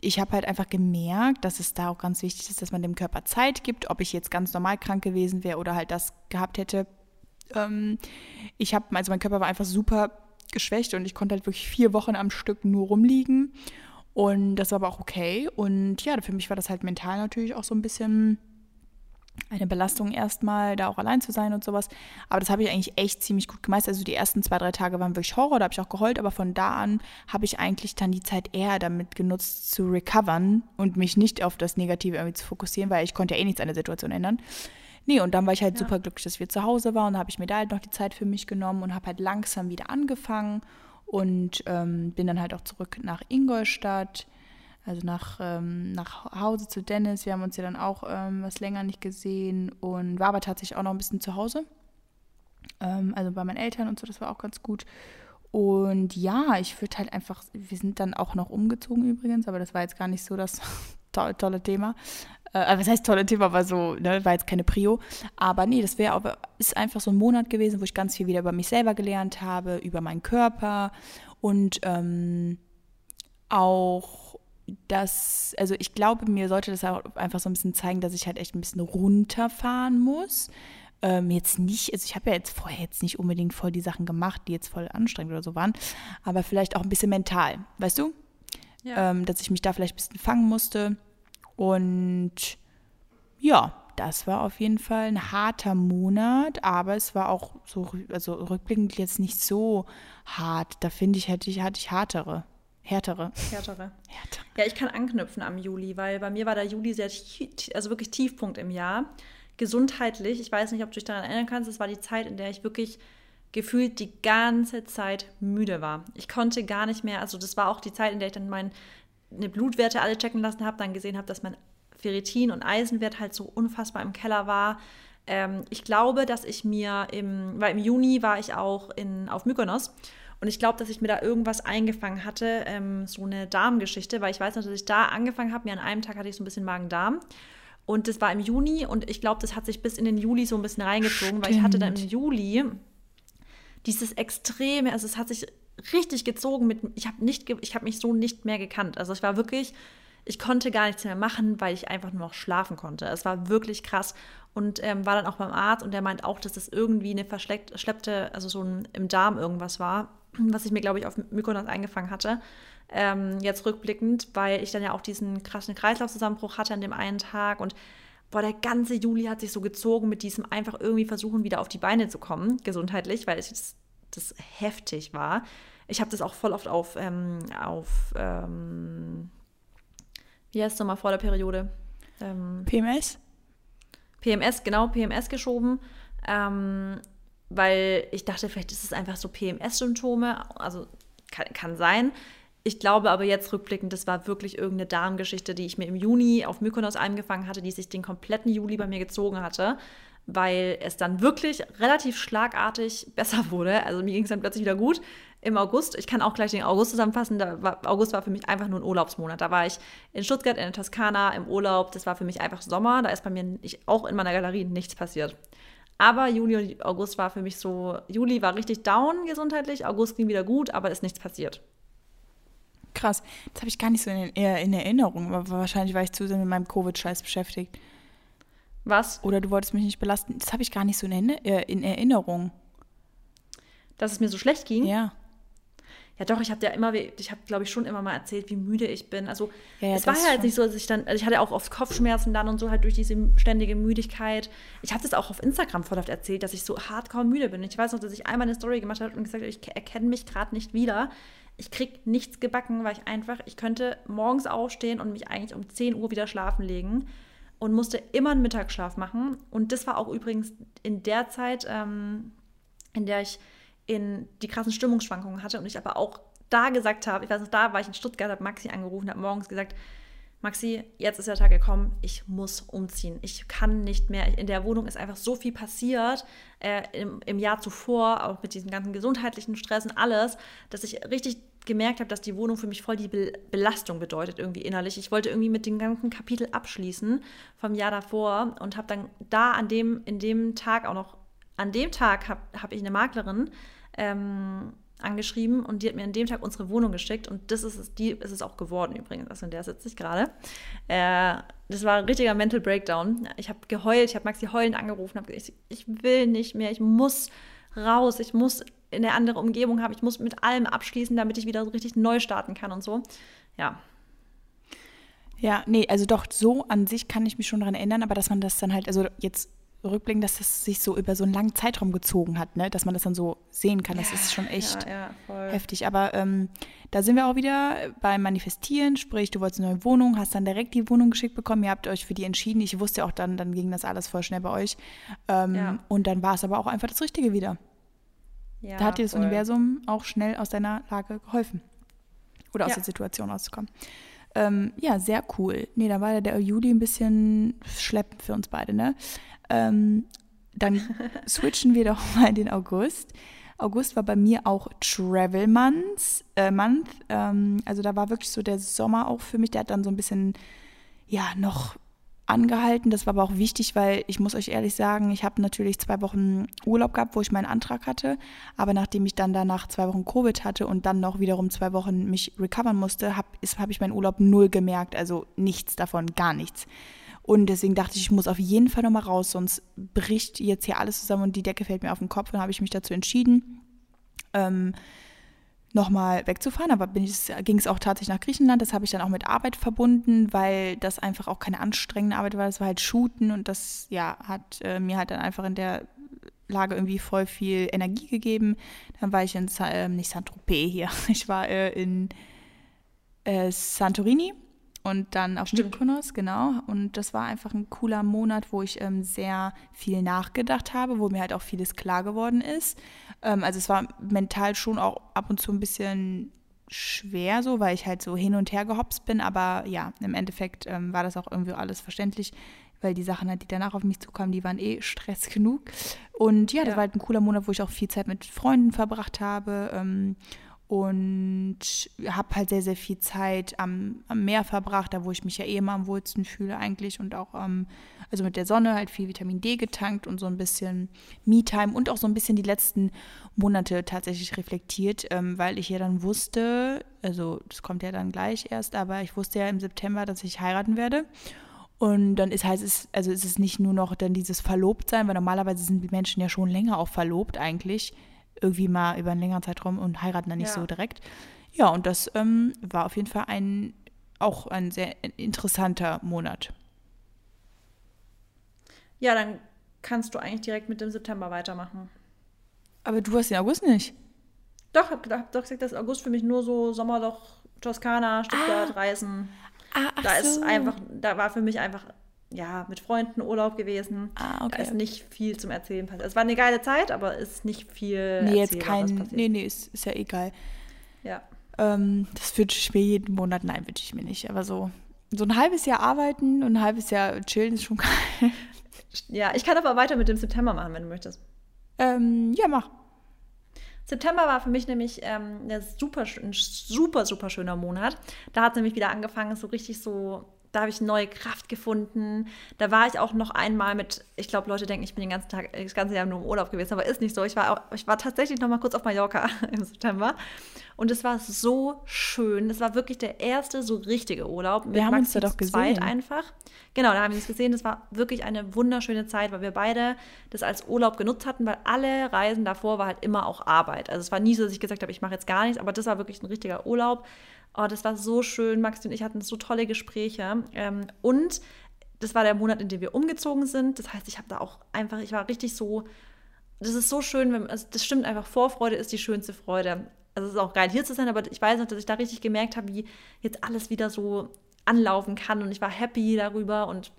ich habe halt einfach gemerkt, dass es da auch ganz wichtig ist, dass man dem Körper Zeit gibt, ob ich jetzt ganz normal krank gewesen wäre oder halt das gehabt hätte. Ähm, ich habe, also mein Körper war einfach super geschwächt und ich konnte halt wirklich vier Wochen am Stück nur rumliegen. Und das war aber auch okay. Und ja, für mich war das halt mental natürlich auch so ein bisschen eine Belastung erstmal, da auch allein zu sein und sowas. Aber das habe ich eigentlich echt ziemlich gut gemeistert. Also die ersten zwei, drei Tage waren wirklich Horror, da habe ich auch geheult, aber von da an habe ich eigentlich dann die Zeit eher damit genutzt zu recovern und mich nicht auf das Negative irgendwie zu fokussieren, weil ich konnte ja eh nichts an der Situation ändern. Nee, und dann war ich halt ja. super glücklich, dass wir zu Hause waren und habe ich mir da halt noch die Zeit für mich genommen und habe halt langsam wieder angefangen und ähm, bin dann halt auch zurück nach Ingolstadt also nach, ähm, nach Hause zu Dennis. Wir haben uns ja dann auch ähm, was länger nicht gesehen und war aber tatsächlich auch noch ein bisschen zu Hause. Ähm, also bei meinen Eltern und so, das war auch ganz gut. Und ja, ich würde halt einfach, wir sind dann auch noch umgezogen übrigens, aber das war jetzt gar nicht so das [laughs] to tolle Thema. Äh, was heißt tolle Thema, aber so, ne, war jetzt keine Prio. Aber nee, das wäre aber, ist einfach so ein Monat gewesen, wo ich ganz viel wieder über mich selber gelernt habe, über meinen Körper und ähm, auch dass, also ich glaube, mir sollte das auch einfach so ein bisschen zeigen, dass ich halt echt ein bisschen runterfahren muss. Ähm, jetzt nicht, also ich habe ja jetzt vorher jetzt nicht unbedingt voll die Sachen gemacht, die jetzt voll anstrengend oder so waren, aber vielleicht auch ein bisschen mental, weißt du? Ja. Ähm, dass ich mich da vielleicht ein bisschen fangen musste. Und ja, das war auf jeden Fall ein harter Monat, aber es war auch so, also rückblickend jetzt nicht so hart. Da finde ich, hätte ich, hatte ich hartere. Härtere. Härtere. Härtere. Ja, ich kann anknüpfen am Juli, weil bei mir war der Juli sehr, also wirklich Tiefpunkt im Jahr. Gesundheitlich, ich weiß nicht, ob du dich daran erinnern kannst, es war die Zeit, in der ich wirklich gefühlt die ganze Zeit müde war. Ich konnte gar nicht mehr, also das war auch die Zeit, in der ich dann meine Blutwerte alle checken lassen habe, dann gesehen habe, dass mein Ferritin und Eisenwert halt so unfassbar im Keller war. Ähm, ich glaube, dass ich mir im, weil im Juni war ich auch in, auf Mykonos und ich glaube, dass ich mir da irgendwas eingefangen hatte, ähm, so eine Darmgeschichte, weil ich weiß noch, dass ich da angefangen habe. Mir an einem Tag hatte ich so ein bisschen Magen-Darm. Und das war im Juni und ich glaube, das hat sich bis in den Juli so ein bisschen reingezogen, Stimmt. weil ich hatte dann im Juli dieses extreme, also es hat sich richtig gezogen mit, ich habe nicht, ich habe mich so nicht mehr gekannt. Also ich war wirklich, ich konnte gar nichts mehr machen, weil ich einfach nur noch schlafen konnte. Es war wirklich krass und ähm, war dann auch beim Arzt und der meint auch, dass das irgendwie eine verschleppte, also so ein, im Darm irgendwas war was ich mir, glaube ich, auf Mykonos eingefangen hatte. Ähm, jetzt rückblickend, weil ich dann ja auch diesen krassen Kreislaufzusammenbruch hatte an dem einen Tag und boah, der ganze Juli hat sich so gezogen mit diesem einfach irgendwie versuchen, wieder auf die Beine zu kommen, gesundheitlich, weil es das, das heftig war. Ich habe das auch voll oft auf, ähm, auf ähm, wie heißt es nochmal vor der Periode? Ähm, PMS? PMS, genau, PMS geschoben. Ähm, weil ich dachte, vielleicht ist es einfach so PMS-Symptome, also kann, kann, sein. Ich glaube aber jetzt rückblickend, das war wirklich irgendeine Darmgeschichte, die ich mir im Juni auf Mykonos eingefangen hatte, die sich den kompletten Juli bei mir gezogen hatte, weil es dann wirklich relativ schlagartig besser wurde. Also mir ging es dann plötzlich wieder gut im August. Ich kann auch gleich den August zusammenfassen. War, August war für mich einfach nur ein Urlaubsmonat. Da war ich in Stuttgart, in der Toskana, im Urlaub. Das war für mich einfach Sommer. Da ist bei mir auch in meiner Galerie nichts passiert. Aber Juli und August war für mich so, Juli war richtig down gesundheitlich, August ging wieder gut, aber ist nichts passiert. Krass, das habe ich gar nicht so in, in Erinnerung, aber wahrscheinlich war ich zu sehr mit meinem Covid-Scheiß beschäftigt. Was? Oder du wolltest mich nicht belasten. Das habe ich gar nicht so in, in Erinnerung. Dass es mir so schlecht ging? Ja. Ja, doch, ich habe ja immer, ich habe, glaube ich, schon immer mal erzählt, wie müde ich bin. Also, ja, es war ja halt nicht so, dass ich dann, also ich hatte auch oft Kopfschmerzen dann und so halt durch diese ständige Müdigkeit. Ich habe das auch auf Instagram voll oft erzählt, dass ich so hardcore müde bin. Ich weiß noch, dass ich einmal eine Story gemacht habe und gesagt habe, ich erkenne mich gerade nicht wieder. Ich krieg nichts gebacken, weil ich einfach, ich könnte morgens aufstehen und mich eigentlich um 10 Uhr wieder schlafen legen. und musste immer einen Mittagsschlaf machen. Und das war auch übrigens in der Zeit, ähm, in der ich in die krassen Stimmungsschwankungen hatte und ich aber auch da gesagt habe, ich weiß noch, da war ich in Stuttgart, habe Maxi angerufen, habe morgens gesagt, Maxi, jetzt ist der Tag gekommen, ich muss umziehen. Ich kann nicht mehr. In der Wohnung ist einfach so viel passiert äh, im, im Jahr zuvor, auch mit diesem ganzen gesundheitlichen Stress und alles, dass ich richtig gemerkt habe, dass die Wohnung für mich voll die Be Belastung bedeutet, irgendwie innerlich. Ich wollte irgendwie mit dem ganzen Kapitel abschließen vom Jahr davor und habe dann da an dem, in dem Tag auch noch, an dem Tag habe hab ich eine Maklerin, ähm, angeschrieben und die hat mir an dem Tag unsere Wohnung geschickt und das ist es, die ist es auch geworden übrigens, also in der sitze ich gerade. Äh, das war ein richtiger Mental Breakdown. Ich habe geheult, ich habe Maxi heulend angerufen, habe gesagt, ich, ich will nicht mehr, ich muss raus, ich muss in eine andere Umgebung haben, ich muss mit allem abschließen, damit ich wieder richtig neu starten kann und so. Ja. Ja, nee, also doch, so an sich kann ich mich schon daran erinnern, aber dass man das dann halt, also jetzt rückblickend, dass das sich so über so einen langen Zeitraum gezogen hat, ne? dass man das dann so sehen kann. Das ja, ist schon echt ja, ja, heftig. Aber ähm, da sind wir auch wieder beim Manifestieren, sprich, du wolltest eine neue Wohnung, hast dann direkt die Wohnung geschickt bekommen, ihr habt euch für die entschieden. Ich wusste auch dann, dann ging das alles voll schnell bei euch. Ähm, und dann war es aber auch einfach das Richtige wieder. da hat dir das voll. Universum auch schnell aus deiner Lage geholfen. Oder aus der Situation rauszukommen. Ähm, ja, sehr cool. Nee, da war der Juli ein bisschen schleppend für uns beide, ne? Ähm, dann [laughs] switchen wir doch mal in den August. August war bei mir auch Travel Month. Äh, Month. Ähm, also da war wirklich so der Sommer auch für mich. Der hat dann so ein bisschen, ja, noch angehalten. Das war aber auch wichtig, weil ich muss euch ehrlich sagen, ich habe natürlich zwei Wochen Urlaub gehabt, wo ich meinen Antrag hatte. Aber nachdem ich dann danach zwei Wochen Covid hatte und dann noch wiederum zwei Wochen mich recovern musste, habe hab ich meinen Urlaub null gemerkt. Also nichts davon, gar nichts. Und deswegen dachte ich, ich muss auf jeden Fall nochmal raus, sonst bricht jetzt hier alles zusammen und die Decke fällt mir auf den Kopf. Und habe ich mich dazu entschieden, ähm, nochmal wegzufahren. Aber ging es auch tatsächlich nach Griechenland. Das habe ich dann auch mit Arbeit verbunden, weil das einfach auch keine anstrengende Arbeit war. Das war halt Shooten und das ja, hat äh, mir halt dann einfach in der Lage irgendwie voll viel Energie gegeben. Dann war ich in, äh, nicht Saint-Tropez hier, [laughs] ich war äh, in äh, Santorini und dann auf Stimmt. Mykonos, genau. Und das war einfach ein cooler Monat, wo ich ähm, sehr viel nachgedacht habe, wo mir halt auch vieles klar geworden ist. Ähm, also es war mental schon auch ab und zu ein bisschen schwer so, weil ich halt so hin und her gehopst bin. Aber ja, im Endeffekt ähm, war das auch irgendwie alles verständlich, weil die Sachen halt, die danach auf mich zukamen, die waren eh Stress genug. Und ja, das ja. war halt ein cooler Monat, wo ich auch viel Zeit mit Freunden verbracht habe. Ähm, und habe halt sehr, sehr viel Zeit am, am, Meer verbracht, da wo ich mich ja eh immer am wohlsten fühle eigentlich und auch ähm, also mit der Sonne halt viel Vitamin D getankt und so ein bisschen Me-Time und auch so ein bisschen die letzten Monate tatsächlich reflektiert, ähm, weil ich ja dann wusste, also das kommt ja dann gleich erst, aber ich wusste ja im September, dass ich heiraten werde. Und dann ist heißt es, also ist es nicht nur noch dann dieses Verlobtsein, weil normalerweise sind die Menschen ja schon länger auch verlobt eigentlich irgendwie mal über einen längeren Zeitraum und heiraten dann nicht ja. so direkt. Ja, und das ähm, war auf jeden Fall ein auch ein sehr interessanter Monat. Ja, dann kannst du eigentlich direkt mit dem September weitermachen. Aber du hast den August nicht. Doch, hab, hab doch gesagt, dass August für mich nur so Sommerloch, Toskana, Stuttgart, ah. Reisen. Ah, ach da so. ist einfach, da war für mich einfach ja, mit Freunden Urlaub gewesen. Ah, okay. Da ist nicht viel zum Erzählen passiert. Es war eine geile Zeit, aber es ist nicht viel. Nee, jetzt kein. Nee, nee, ist, ist ja egal. Ja. Ähm, das wünsche ich mir jeden Monat. Nein, wünsche ich mir nicht. Aber so, so ein halbes Jahr arbeiten und ein halbes Jahr chillen ist schon [laughs] geil. Ja, ich kann aber weiter mit dem September machen, wenn du möchtest. Ähm, ja, mach. September war für mich nämlich ähm, ein super, ein super, super schöner Monat. Da hat es nämlich wieder angefangen, so richtig so da habe ich neue Kraft gefunden. Da war ich auch noch einmal mit, ich glaube, Leute denken, ich bin den ganzen Tag, das ganze Jahr nur im Urlaub gewesen, aber ist nicht so. Ich war, auch, ich war tatsächlich noch mal kurz auf Mallorca [laughs] im September und es war so schön. Das war wirklich der erste so richtige Urlaub. Wir haben Maxi uns da doch gesehen. einfach. Genau, da haben wir uns gesehen. Das war wirklich eine wunderschöne Zeit, weil wir beide das als Urlaub genutzt hatten, weil alle Reisen davor war halt immer auch Arbeit. Also es war nie so, dass ich gesagt habe, ich mache jetzt gar nichts, aber das war wirklich ein richtiger Urlaub. Oh, das war so schön. Maxi und ich hatten so tolle Gespräche. Ähm, und das war der Monat, in dem wir umgezogen sind. Das heißt, ich habe da auch einfach, ich war richtig so, das ist so schön, wenn, also das stimmt einfach, Vorfreude ist die schönste Freude. Also es ist auch geil, hier zu sein, aber ich weiß noch, dass ich da richtig gemerkt habe, wie jetzt alles wieder so anlaufen kann und ich war happy darüber und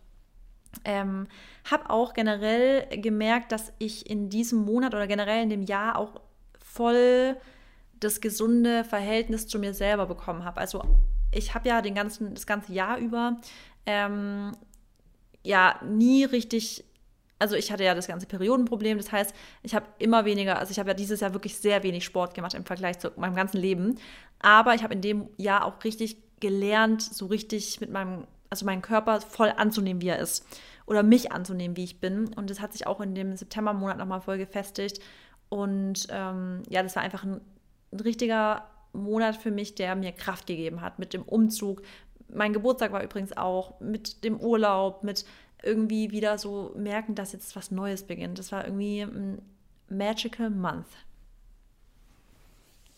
Ähm, habe auch generell gemerkt, dass ich in diesem Monat oder generell in dem Jahr auch voll das gesunde Verhältnis zu mir selber bekommen habe. Also ich habe ja den ganzen, das ganze Jahr über ähm, ja nie richtig, also ich hatte ja das ganze Periodenproblem, das heißt, ich habe immer weniger, also ich habe ja dieses Jahr wirklich sehr wenig Sport gemacht im Vergleich zu meinem ganzen Leben, aber ich habe in dem Jahr auch richtig gelernt, so richtig mit meinem, also meinen Körper voll anzunehmen, wie er ist. Oder mich anzunehmen, wie ich bin. Und das hat sich auch in dem Septembermonat nochmal voll gefestigt. Und ähm, ja, das war einfach ein, ein richtiger Monat für mich, der mir Kraft gegeben hat mit dem Umzug. Mein Geburtstag war übrigens auch mit dem Urlaub, mit irgendwie wieder so merken, dass jetzt was Neues beginnt. Das war irgendwie ein magical month.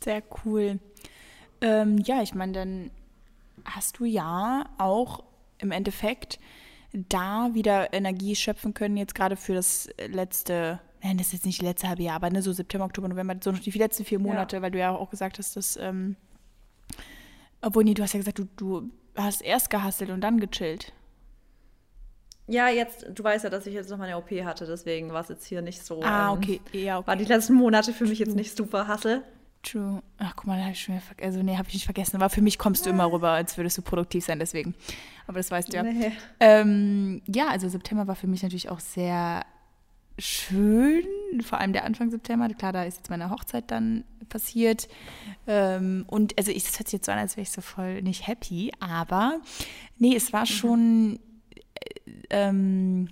Sehr cool. Ähm, ja, ich meine, dann hast du ja auch im Endeffekt da wieder Energie schöpfen können, jetzt gerade für das letzte nein, das ist jetzt nicht letzte halbe Jahr, aber ne, so September, Oktober, November, so noch die letzten vier Monate, ja. weil du ja auch gesagt hast, dass, ähm, obwohl, nee, du hast ja gesagt, du, du hast erst gehasselt und dann gechillt. Ja, jetzt, du weißt ja, dass ich jetzt noch mal eine OP hatte, deswegen war es jetzt hier nicht so. Ah, okay. Ähm, ja, okay. War die letzten Monate für mich jetzt nicht super Hassel. True. Ach, guck mal, da habe ich schon wieder vergessen. Also, nee, habe ich nicht vergessen. Aber für mich kommst du immer rüber, als würdest du produktiv sein, deswegen. Aber das weißt du ja. Nee. Ähm, ja, also September war für mich natürlich auch sehr schön, vor allem der Anfang September. Klar, da ist jetzt meine Hochzeit dann passiert. Ähm, und also es hört sich jetzt so an, als wäre ich so voll nicht happy, aber nee, es war mhm. schon. Äh, ähm,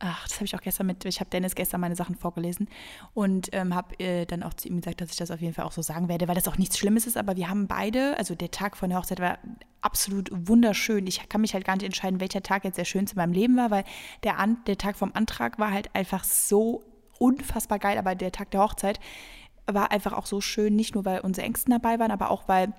ach, das habe ich auch gestern mit, ich habe Dennis gestern meine Sachen vorgelesen und ähm, habe äh, dann auch zu ihm gesagt, dass ich das auf jeden Fall auch so sagen werde, weil das auch nichts Schlimmes ist, aber wir haben beide, also der Tag von der Hochzeit war absolut wunderschön. Ich kann mich halt gar nicht entscheiden, welcher Tag jetzt der schönste in meinem Leben war, weil der, An der Tag vom Antrag war halt einfach so unfassbar geil, aber der Tag der Hochzeit war einfach auch so schön, nicht nur weil unsere Ängsten dabei waren, aber auch weil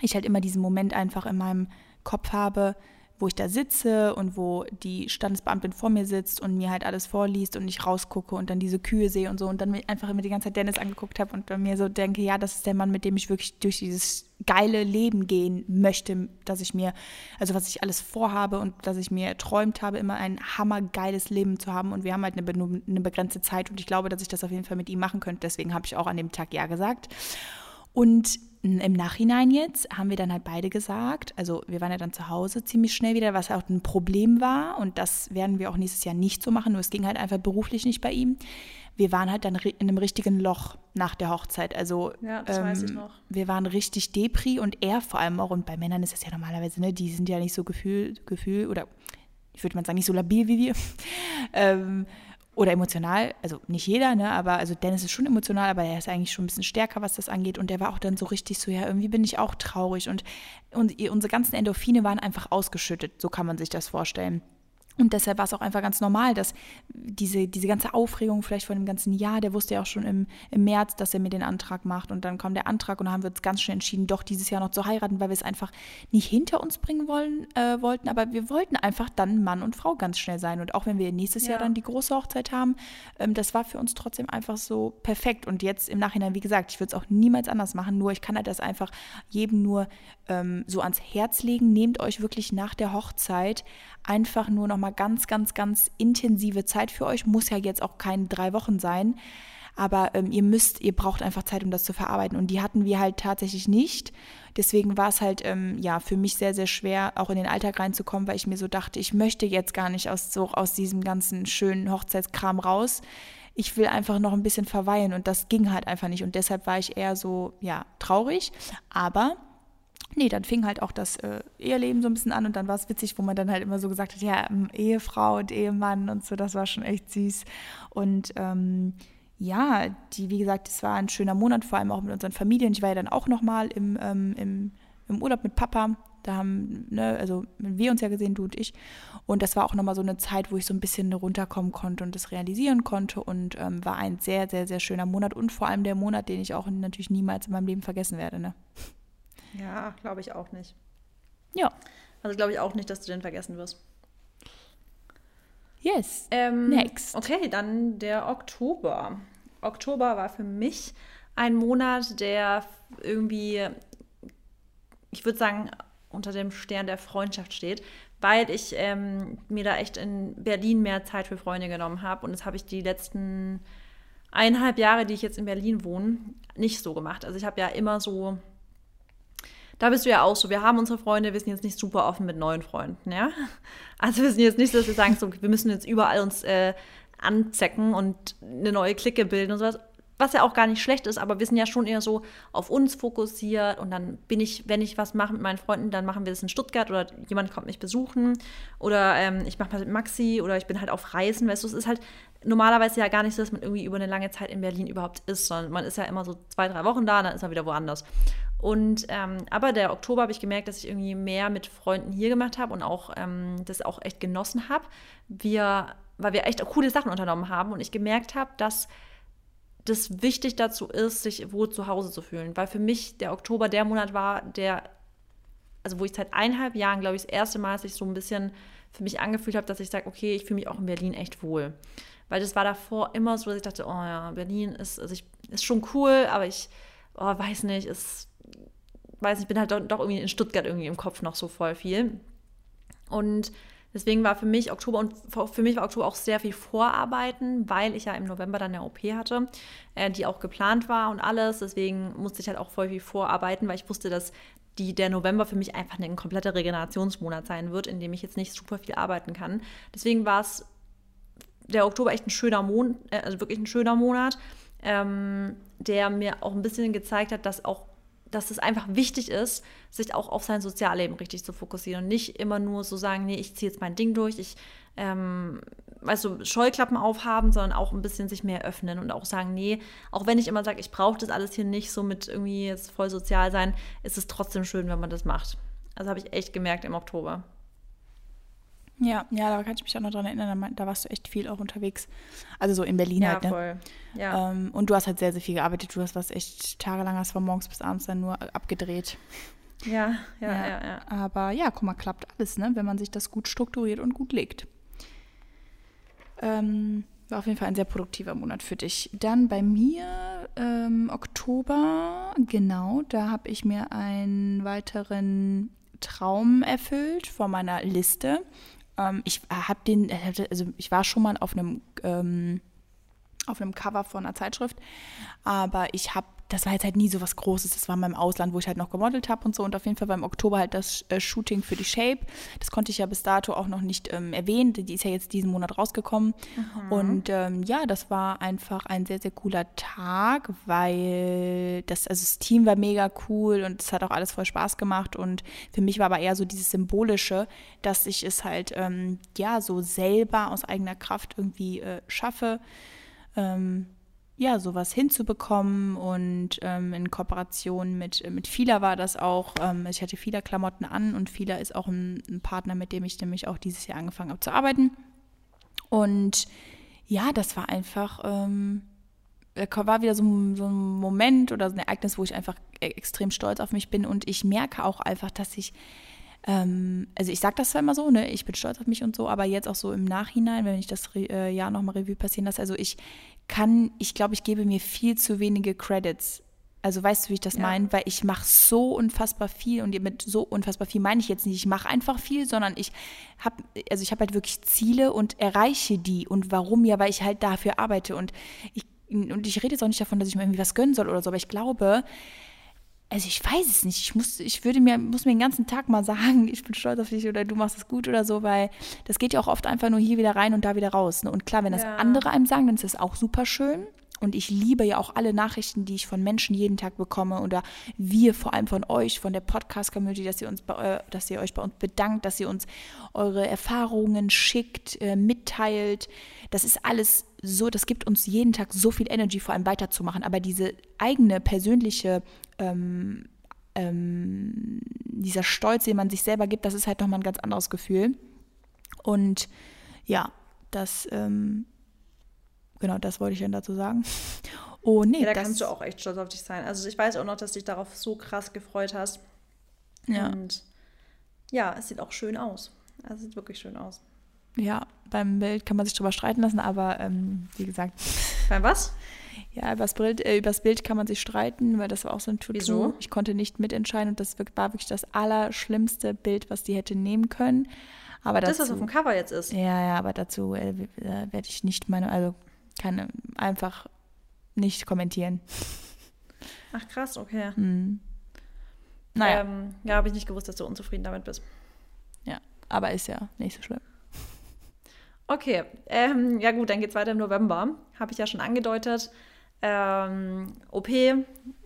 ich halt immer diesen Moment einfach in meinem Kopf habe, wo ich da sitze und wo die Standesbeamtin vor mir sitzt und mir halt alles vorliest und ich rausgucke und dann diese Kühe sehe und so und dann einfach immer die ganze Zeit Dennis angeguckt habe und mir so denke, ja, das ist der Mann, mit dem ich wirklich durch dieses geile Leben gehen möchte, dass ich mir, also was ich alles vorhabe und dass ich mir erträumt habe, immer ein hammergeiles Leben zu haben und wir haben halt eine, eine begrenzte Zeit und ich glaube, dass ich das auf jeden Fall mit ihm machen könnte, deswegen habe ich auch an dem Tag ja gesagt. Und im Nachhinein jetzt haben wir dann halt beide gesagt, also wir waren ja dann zu Hause ziemlich schnell wieder, was auch ein Problem war und das werden wir auch nächstes Jahr nicht so machen, nur es ging halt einfach beruflich nicht bei ihm. Wir waren halt dann in einem richtigen Loch nach der Hochzeit. Also ja, das ähm, weiß ich noch. wir waren richtig Depri und er vor allem auch, und bei Männern ist das ja normalerweise, ne, die sind ja nicht so Gefühl, Gefühl oder ich würde mal sagen, nicht so labil wie wir. [laughs] ähm, oder emotional, also nicht jeder, ne, aber also Dennis ist schon emotional, aber er ist eigentlich schon ein bisschen stärker, was das angeht und der war auch dann so richtig so, ja, irgendwie bin ich auch traurig und, und unsere ganzen Endorphine waren einfach ausgeschüttet, so kann man sich das vorstellen. Und deshalb war es auch einfach ganz normal, dass diese, diese ganze Aufregung vielleicht von dem ganzen Jahr, der wusste ja auch schon im, im März, dass er mir den Antrag macht. Und dann kam der Antrag und dann haben wir uns ganz schnell entschieden, doch dieses Jahr noch zu heiraten, weil wir es einfach nicht hinter uns bringen wollen, äh, wollten. Aber wir wollten einfach dann Mann und Frau ganz schnell sein. Und auch wenn wir nächstes ja. Jahr dann die große Hochzeit haben, ähm, das war für uns trotzdem einfach so perfekt. Und jetzt im Nachhinein, wie gesagt, ich würde es auch niemals anders machen. Nur ich kann halt das einfach jedem nur ähm, so ans Herz legen. Nehmt euch wirklich nach der Hochzeit einfach nur noch mal ganz, ganz, ganz intensive Zeit für euch. Muss ja jetzt auch keine drei Wochen sein. Aber ähm, ihr müsst, ihr braucht einfach Zeit, um das zu verarbeiten. Und die hatten wir halt tatsächlich nicht. Deswegen war es halt ähm, ja für mich sehr, sehr schwer, auch in den Alltag reinzukommen, weil ich mir so dachte, ich möchte jetzt gar nicht aus, so, aus diesem ganzen schönen Hochzeitskram raus. Ich will einfach noch ein bisschen verweilen und das ging halt einfach nicht. Und deshalb war ich eher so, ja, traurig. Aber nee, dann fing halt auch das äh, Eheleben so ein bisschen an und dann war es witzig, wo man dann halt immer so gesagt hat, ja, ähm, Ehefrau und Ehemann und so, das war schon echt süß. Und ähm, ja, die, wie gesagt, es war ein schöner Monat, vor allem auch mit unseren Familien. Ich war ja dann auch nochmal im, ähm, im, im Urlaub mit Papa. Da haben, ne, also wir uns ja gesehen, du und ich. Und das war auch nochmal so eine Zeit, wo ich so ein bisschen runterkommen konnte und das realisieren konnte. Und ähm, war ein sehr, sehr, sehr schöner Monat und vor allem der Monat, den ich auch natürlich niemals in meinem Leben vergessen werde. Ne? Ja, glaube ich auch nicht. Ja. Also glaube ich auch nicht, dass du den vergessen wirst. Yes. Ähm, Next. Okay, dann der Oktober. Oktober war für mich ein Monat, der irgendwie, ich würde sagen, unter dem Stern der Freundschaft steht, weil ich ähm, mir da echt in Berlin mehr Zeit für Freunde genommen habe. Und das habe ich die letzten eineinhalb Jahre, die ich jetzt in Berlin wohne, nicht so gemacht. Also ich habe ja immer so, da bist du ja auch so, wir haben unsere Freunde, wir sind jetzt nicht super offen mit neuen Freunden, ja. [laughs] Also wir sind jetzt nicht so, dass wir sagen, so, wir müssen jetzt überall uns äh, anzecken und eine neue Clique bilden und sowas was ja auch gar nicht schlecht ist, aber wir sind ja schon eher so auf uns fokussiert und dann bin ich, wenn ich was mache mit meinen Freunden, dann machen wir das in Stuttgart oder jemand kommt mich besuchen oder ähm, ich mache was mit Maxi oder ich bin halt auf Reisen, weißt du, es ist halt normalerweise ja gar nicht so, dass man irgendwie über eine lange Zeit in Berlin überhaupt ist, sondern man ist ja immer so zwei, drei Wochen da, dann ist man wieder woanders. Und ähm, aber der Oktober habe ich gemerkt, dass ich irgendwie mehr mit Freunden hier gemacht habe und auch ähm, das auch echt genossen habe. Wir, weil wir echt coole Sachen unternommen haben und ich gemerkt habe, dass das wichtig dazu ist, sich wohl zu Hause zu fühlen. Weil für mich der Oktober der Monat war, der, also wo ich seit eineinhalb Jahren, glaube ich, das erste Mal sich so ein bisschen für mich angefühlt habe, dass ich sage, okay, ich fühle mich auch in Berlin echt wohl. Weil das war davor immer so, dass ich dachte, oh ja, Berlin ist, also ich, ist schon cool, aber ich oh, weiß nicht, ist, weiß nicht, ich bin halt doch, doch irgendwie in Stuttgart irgendwie im Kopf noch so voll viel. Und Deswegen war für mich Oktober und für mich war Oktober auch sehr viel Vorarbeiten, weil ich ja im November dann eine OP hatte, äh, die auch geplant war und alles. Deswegen musste ich halt auch voll viel vorarbeiten, weil ich wusste, dass die, der November für mich einfach ein kompletter Regenerationsmonat sein wird, in dem ich jetzt nicht super viel arbeiten kann. Deswegen war es der Oktober echt ein schöner Monat, äh, also wirklich ein schöner Monat, ähm, der mir auch ein bisschen gezeigt hat, dass auch dass es einfach wichtig ist, sich auch auf sein Sozialleben richtig zu fokussieren und nicht immer nur so sagen, nee, ich ziehe jetzt mein Ding durch, ich, ähm, weißt du, Scheuklappen aufhaben, sondern auch ein bisschen sich mehr öffnen und auch sagen, nee, auch wenn ich immer sage, ich brauche das alles hier nicht so mit irgendwie jetzt voll sozial sein, ist es trotzdem schön, wenn man das macht. Also habe ich echt gemerkt im Oktober. Ja, ja, da kann ich mich auch noch dran erinnern, da warst du echt viel auch unterwegs. Also so in Berlin ja, halt, ne? Voll. Ja, ähm, und du hast halt sehr, sehr viel gearbeitet. Du hast was echt tagelang, hast von morgens bis abends dann nur abgedreht. Ja, ja, ja, ja, ja. Aber ja, guck mal, klappt alles, ne? Wenn man sich das gut strukturiert und gut legt. Ähm, war auf jeden Fall ein sehr produktiver Monat für dich. Dann bei mir ähm, Oktober, genau, da habe ich mir einen weiteren Traum erfüllt von meiner Liste. Ähm, ich habe den, also ich war schon mal auf einem ähm, auf einem Cover von einer Zeitschrift, aber ich habe das war jetzt halt nie so was Großes. Das war in meinem Ausland, wo ich halt noch gemodelt habe und so. Und auf jeden Fall war im Oktober halt das äh, Shooting für die Shape. Das konnte ich ja bis dato auch noch nicht ähm, erwähnen. Die ist ja jetzt diesen Monat rausgekommen. Mhm. Und ähm, ja, das war einfach ein sehr, sehr cooler Tag, weil das, also das Team war mega cool und es hat auch alles voll Spaß gemacht. Und für mich war aber eher so dieses Symbolische, dass ich es halt ähm, ja so selber aus eigener Kraft irgendwie äh, schaffe. Ähm, ja, sowas hinzubekommen und ähm, in Kooperation mit, mit Fila war das auch. Ähm, ich hatte Fila Klamotten an und Fila ist auch ein, ein, Partner, mit dem ich nämlich auch dieses Jahr angefangen habe zu arbeiten. Und ja, das war einfach, ähm, war wieder so, so, ein Moment oder so ein Ereignis, wo ich einfach e-, extrem stolz auf mich bin und ich merke auch einfach, dass ich ähm, also ich sage das zwar immer so, ne, ich bin stolz auf mich und so, aber jetzt auch so im Nachhinein, wenn ich das äh, Jahr nochmal Revue passieren lasse, also ich kann, ich glaube, ich gebe mir viel zu wenige Credits. Also weißt du, wie ich das ja. meine? Weil ich mache so unfassbar viel und mit so unfassbar viel meine ich jetzt nicht, ich mache einfach viel, sondern ich habe, also ich habe halt wirklich Ziele und erreiche die. Und warum? Ja, weil ich halt dafür arbeite und ich, und ich rede jetzt auch nicht davon, dass ich mir irgendwie was gönnen soll oder so, aber ich glaube, also ich weiß es nicht. Ich muss, ich würde mir, muss mir den ganzen Tag mal sagen, [laughs] ich bin stolz auf dich oder du machst es gut oder so, weil das geht ja auch oft einfach nur hier wieder rein und da wieder raus. Ne? Und klar, wenn das ja. andere einem sagen, dann ist das auch super schön. Und ich liebe ja auch alle Nachrichten, die ich von Menschen jeden Tag bekomme oder wir vor allem von euch, von der Podcast-Community, dass ihr uns, äh, dass ihr euch bei uns bedankt, dass ihr uns eure Erfahrungen schickt, äh, mitteilt. Das ist alles so, das gibt uns jeden Tag so viel Energy, vor allem weiterzumachen. Aber diese eigene persönliche ähm, ähm, dieser Stolz, den man sich selber gibt, das ist halt nochmal ein ganz anderes Gefühl. Und ja, das ähm, Genau, das wollte ich dann dazu sagen. [laughs] Oh, nee. Ja, da kannst du auch echt stolz auf dich sein. Also ich weiß auch noch, dass du dich darauf so krass gefreut hast. Ja. Und ja, es sieht auch schön aus. Also es sieht wirklich schön aus. Ja, beim Bild kann man sich drüber streiten lassen, aber ähm, wie gesagt. Beim was? [laughs] Ja, übers Bild, äh, übers Bild kann man sich streiten, weil das war auch so ein Tutu. Wieso? Ich konnte nicht mitentscheiden und das war wirklich das allerschlimmste Bild, was die hätte nehmen können. Aber das, dazu, was auf dem Cover jetzt ist. Ja, ja, aber dazu äh, werde ich nicht meine, also kann einfach nicht kommentieren. Ach krass, okay. Mhm. Naja. Ähm, ja, habe ich nicht gewusst, dass du unzufrieden damit bist. Ja, aber ist ja nicht so schlimm. Okay, ähm, ja gut, dann geht es weiter im November. Habe ich ja schon angedeutet. Ähm, OP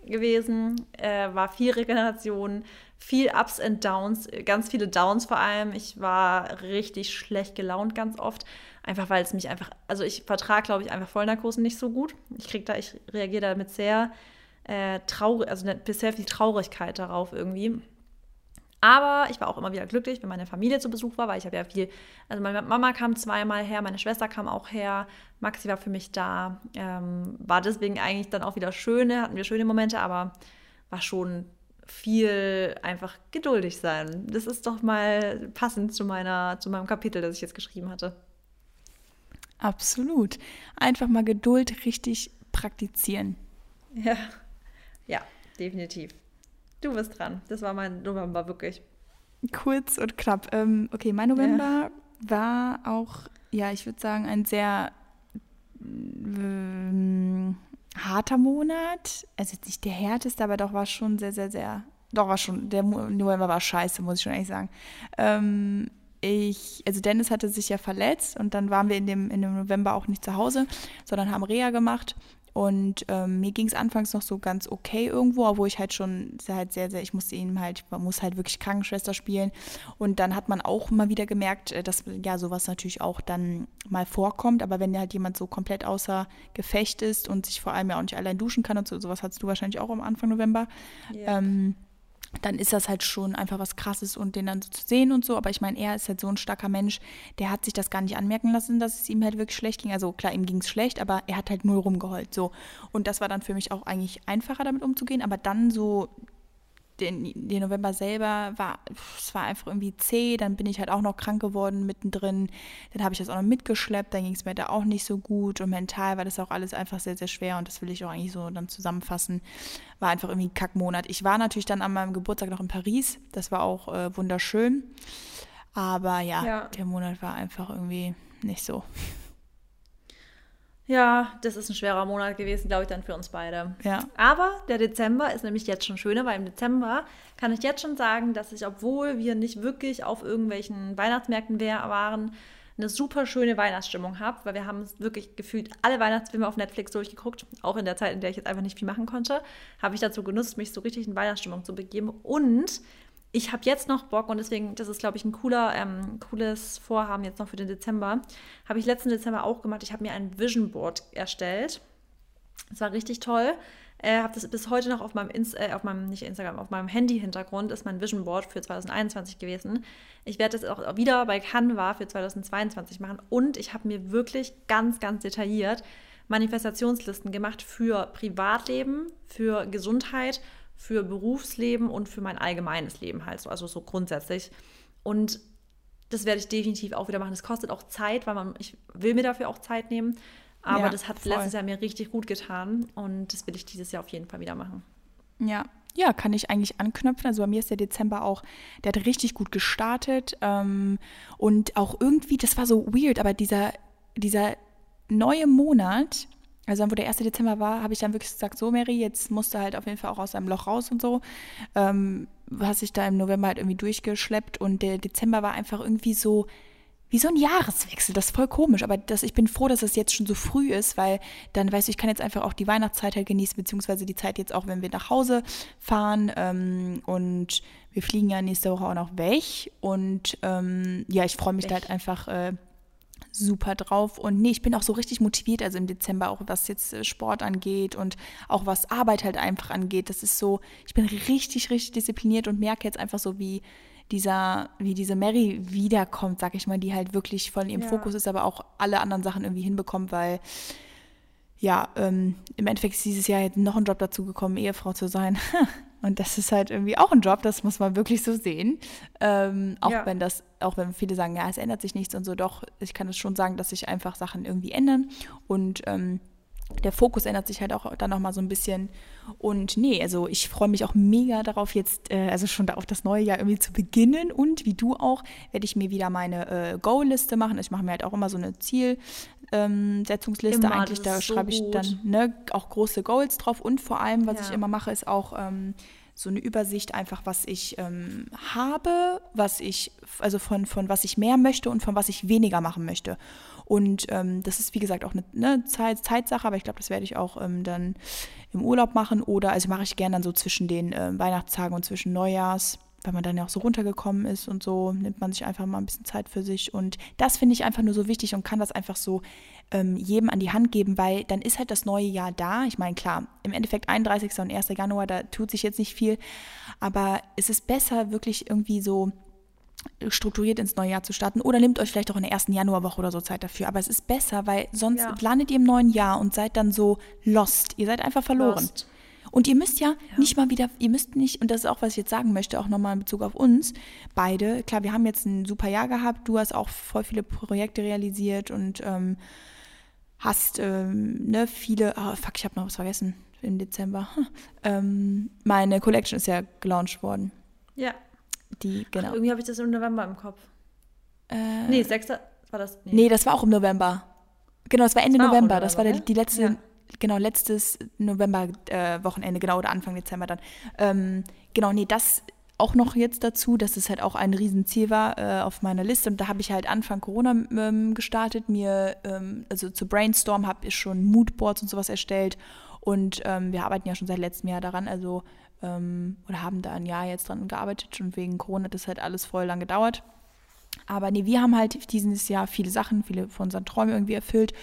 gewesen, äh, war viel Regeneration, viel Ups und Downs, ganz viele Downs vor allem. Ich war richtig schlecht gelaunt ganz oft, einfach weil es mich einfach, also ich vertrage, glaube ich, einfach Vollnarkosen nicht so gut. Ich kriege da, ich reagiere damit sehr äh, traurig, also bisher viel Traurigkeit darauf irgendwie. Aber ich war auch immer wieder glücklich, wenn meine Familie zu Besuch war, weil ich habe ja viel, also meine Mama kam zweimal her, meine Schwester kam auch her, Maxi war für mich da. Ähm, war deswegen eigentlich dann auch wieder schöne, hatten wir schöne Momente, aber war schon viel einfach geduldig sein. Das ist doch mal passend zu meiner, zu meinem Kapitel, das ich jetzt geschrieben hatte. Absolut. Einfach mal Geduld richtig praktizieren. Ja, ja, definitiv. Du bist dran. Das war mein November, wirklich. Kurz und knapp. Ähm, okay, mein November ja. war auch, ja, ich würde sagen, ein sehr ähm, harter Monat. Also jetzt nicht der härteste, aber doch war schon sehr, sehr, sehr. Doch war schon, der November war scheiße, muss ich schon ehrlich sagen. Ähm, ich, also Dennis hatte sich ja verletzt und dann waren wir in dem, in dem November auch nicht zu Hause, sondern haben Reha gemacht und ähm, mir ging es anfangs noch so ganz okay irgendwo, obwohl ich halt schon halt sehr, sehr, ich musste ihn halt, man muss halt wirklich Krankenschwester spielen. Und dann hat man auch mal wieder gemerkt, äh, dass ja sowas natürlich auch dann mal vorkommt. Aber wenn halt jemand so komplett außer Gefecht ist und sich vor allem ja auch nicht allein duschen kann und so, sowas hattest du wahrscheinlich auch am Anfang November. Ja. Ähm, dann ist das halt schon einfach was Krasses und den dann so zu sehen und so. Aber ich meine, er ist halt so ein starker Mensch, der hat sich das gar nicht anmerken lassen, dass es ihm halt wirklich schlecht ging. Also klar, ihm ging es schlecht, aber er hat halt null rumgeheult. So. Und das war dann für mich auch eigentlich einfacher, damit umzugehen. Aber dann so den, den November selber war, es war einfach irgendwie zäh, dann bin ich halt auch noch krank geworden mittendrin, dann habe ich das auch noch mitgeschleppt, dann ging es mir da auch nicht so gut und mental war das auch alles einfach sehr, sehr schwer und das will ich auch eigentlich so dann zusammenfassen, war einfach irgendwie ein Kackmonat. Ich war natürlich dann an meinem Geburtstag noch in Paris, das war auch äh, wunderschön, aber ja, ja, der Monat war einfach irgendwie nicht so. Ja, das ist ein schwerer Monat gewesen, glaube ich, dann für uns beide. Ja. Aber der Dezember ist nämlich jetzt schon schöner, weil im Dezember kann ich jetzt schon sagen, dass ich, obwohl wir nicht wirklich auf irgendwelchen Weihnachtsmärkten waren, eine super schöne Weihnachtsstimmung habe, weil wir haben wirklich gefühlt alle Weihnachtsfilme auf Netflix durchgeguckt, auch in der Zeit, in der ich jetzt einfach nicht viel machen konnte, habe ich dazu genutzt, mich so richtig in Weihnachtsstimmung zu begeben und ich habe jetzt noch Bock und deswegen, das ist, glaube ich, ein cooler, ähm, cooles Vorhaben jetzt noch für den Dezember. Habe ich letzten Dezember auch gemacht. Ich habe mir ein Vision Board erstellt. Das war richtig toll. Äh, habe das bis heute noch auf meinem, Inst äh, auf meinem, nicht Instagram, auf meinem Handy-Hintergrund ist mein Vision Board für 2021 gewesen. Ich werde das auch wieder bei Canva für 2022 machen und ich habe mir wirklich ganz, ganz detailliert Manifestationslisten gemacht für Privatleben, für Gesundheit für Berufsleben und für mein allgemeines Leben halt so, also so grundsätzlich. Und das werde ich definitiv auch wieder machen. Das kostet auch Zeit, weil man, ich will mir dafür auch Zeit nehmen. Aber ja, das hat voll. letztes Jahr mir richtig gut getan und das will ich dieses Jahr auf jeden Fall wieder machen. Ja, ja, kann ich eigentlich anknüpfen. Also bei mir ist der Dezember auch, der hat richtig gut gestartet. Ähm, und auch irgendwie, das war so weird, aber dieser, dieser neue Monat, also dann, wo der 1. Dezember war, habe ich dann wirklich gesagt, so Mary, jetzt musst du halt auf jeden Fall auch aus deinem Loch raus und so. Ähm, hast sich da im November halt irgendwie durchgeschleppt und der Dezember war einfach irgendwie so, wie so ein Jahreswechsel. Das ist voll komisch, aber das, ich bin froh, dass es jetzt schon so früh ist, weil dann weißt du, ich kann jetzt einfach auch die Weihnachtszeit halt genießen, beziehungsweise die Zeit jetzt auch, wenn wir nach Hause fahren. Ähm, und wir fliegen ja nächste Woche auch noch weg. Und ähm, ja, ich freue mich weg. da halt einfach. Äh, super drauf. Und nee, ich bin auch so richtig motiviert, also im Dezember, auch was jetzt äh, Sport angeht und auch was Arbeit halt einfach angeht. Das ist so, ich bin richtig, richtig diszipliniert und merke jetzt einfach so, wie dieser, wie diese Mary wiederkommt, sag ich mal, die halt wirklich voll im ja. Fokus ist, aber auch alle anderen Sachen irgendwie hinbekommt, weil ja, ähm, im Endeffekt ist dieses Jahr jetzt noch ein Job dazu gekommen, Ehefrau zu sein. [laughs] Und das ist halt irgendwie auch ein Job, das muss man wirklich so sehen. Ähm, auch ja. wenn das, auch wenn viele sagen, ja, es ändert sich nichts und so, doch, ich kann es schon sagen, dass sich einfach Sachen irgendwie ändern. Und ähm, der Fokus ändert sich halt auch dann nochmal so ein bisschen. Und nee, also ich freue mich auch mega darauf, jetzt, äh, also schon auf das neue Jahr irgendwie zu beginnen. Und wie du auch, werde ich mir wieder meine äh, Goal-Liste machen. Ich mache mir halt auch immer so eine Zielsetzungsliste. Ähm, Eigentlich, da schreibe ich dann ne, auch große Goals drauf. Und vor allem, was ja. ich immer mache, ist auch ähm, so eine Übersicht einfach, was ich ähm, habe, was ich, also von, von was ich mehr möchte und von was ich weniger machen möchte. Und ähm, das ist, wie gesagt, auch eine, eine Zeit, Zeitsache, aber ich glaube, das werde ich auch ähm, dann im Urlaub machen oder, also mache ich gerne dann so zwischen den äh, Weihnachtstagen und zwischen Neujahrs, weil man dann ja auch so runtergekommen ist und so, nimmt man sich einfach mal ein bisschen Zeit für sich. Und das finde ich einfach nur so wichtig und kann das einfach so ähm, jedem an die Hand geben, weil dann ist halt das neue Jahr da. Ich meine, klar, im Endeffekt 31. und 1. Januar, da tut sich jetzt nicht viel, aber es ist besser, wirklich irgendwie so strukturiert ins neue Jahr zu starten oder nehmt euch vielleicht auch in der ersten Januarwoche oder so Zeit dafür. Aber es ist besser, weil sonst ja. landet ihr im neuen Jahr und seid dann so lost. Ihr seid einfach verloren. Lost. Und ihr müsst ja, ja, nicht mal wieder, ihr müsst nicht, und das ist auch, was ich jetzt sagen möchte, auch nochmal in Bezug auf uns beide. Klar, wir haben jetzt ein super Jahr gehabt. Du hast auch voll viele Projekte realisiert und ähm, hast ähm, ne, viele, oh, fuck, ich habe noch was vergessen im Dezember. [laughs] Ähm, meine Collection ist ja gelauncht worden. Ja, die, genau. Ach, irgendwie habe ich das im November im Kopf. Äh, nee, 6. war das. Nee. nee. das war auch im November. Genau, das war Ende das war November. November. Das war der, die letzte, ja. Genau, letztes November-Wochenende, äh, genau, oder Anfang Dezember dann. Ähm, genau, nee, das auch noch jetzt dazu, dass es halt auch ein Riesenziel war äh, auf meiner Liste. Und da habe ich halt Anfang Corona ähm, gestartet, mir, ähm, also zu Brainstorm habe ich schon Moodboards und sowas erstellt. Und ähm, wir arbeiten ja schon seit letztem Jahr daran. Also ähm, oder haben da ein Jahr jetzt dran gearbeitet und wegen Corona hat das halt alles voll lang gedauert. Aber nee, wir haben halt dieses Jahr viele Sachen, viele von unseren Träumen irgendwie erfüllt.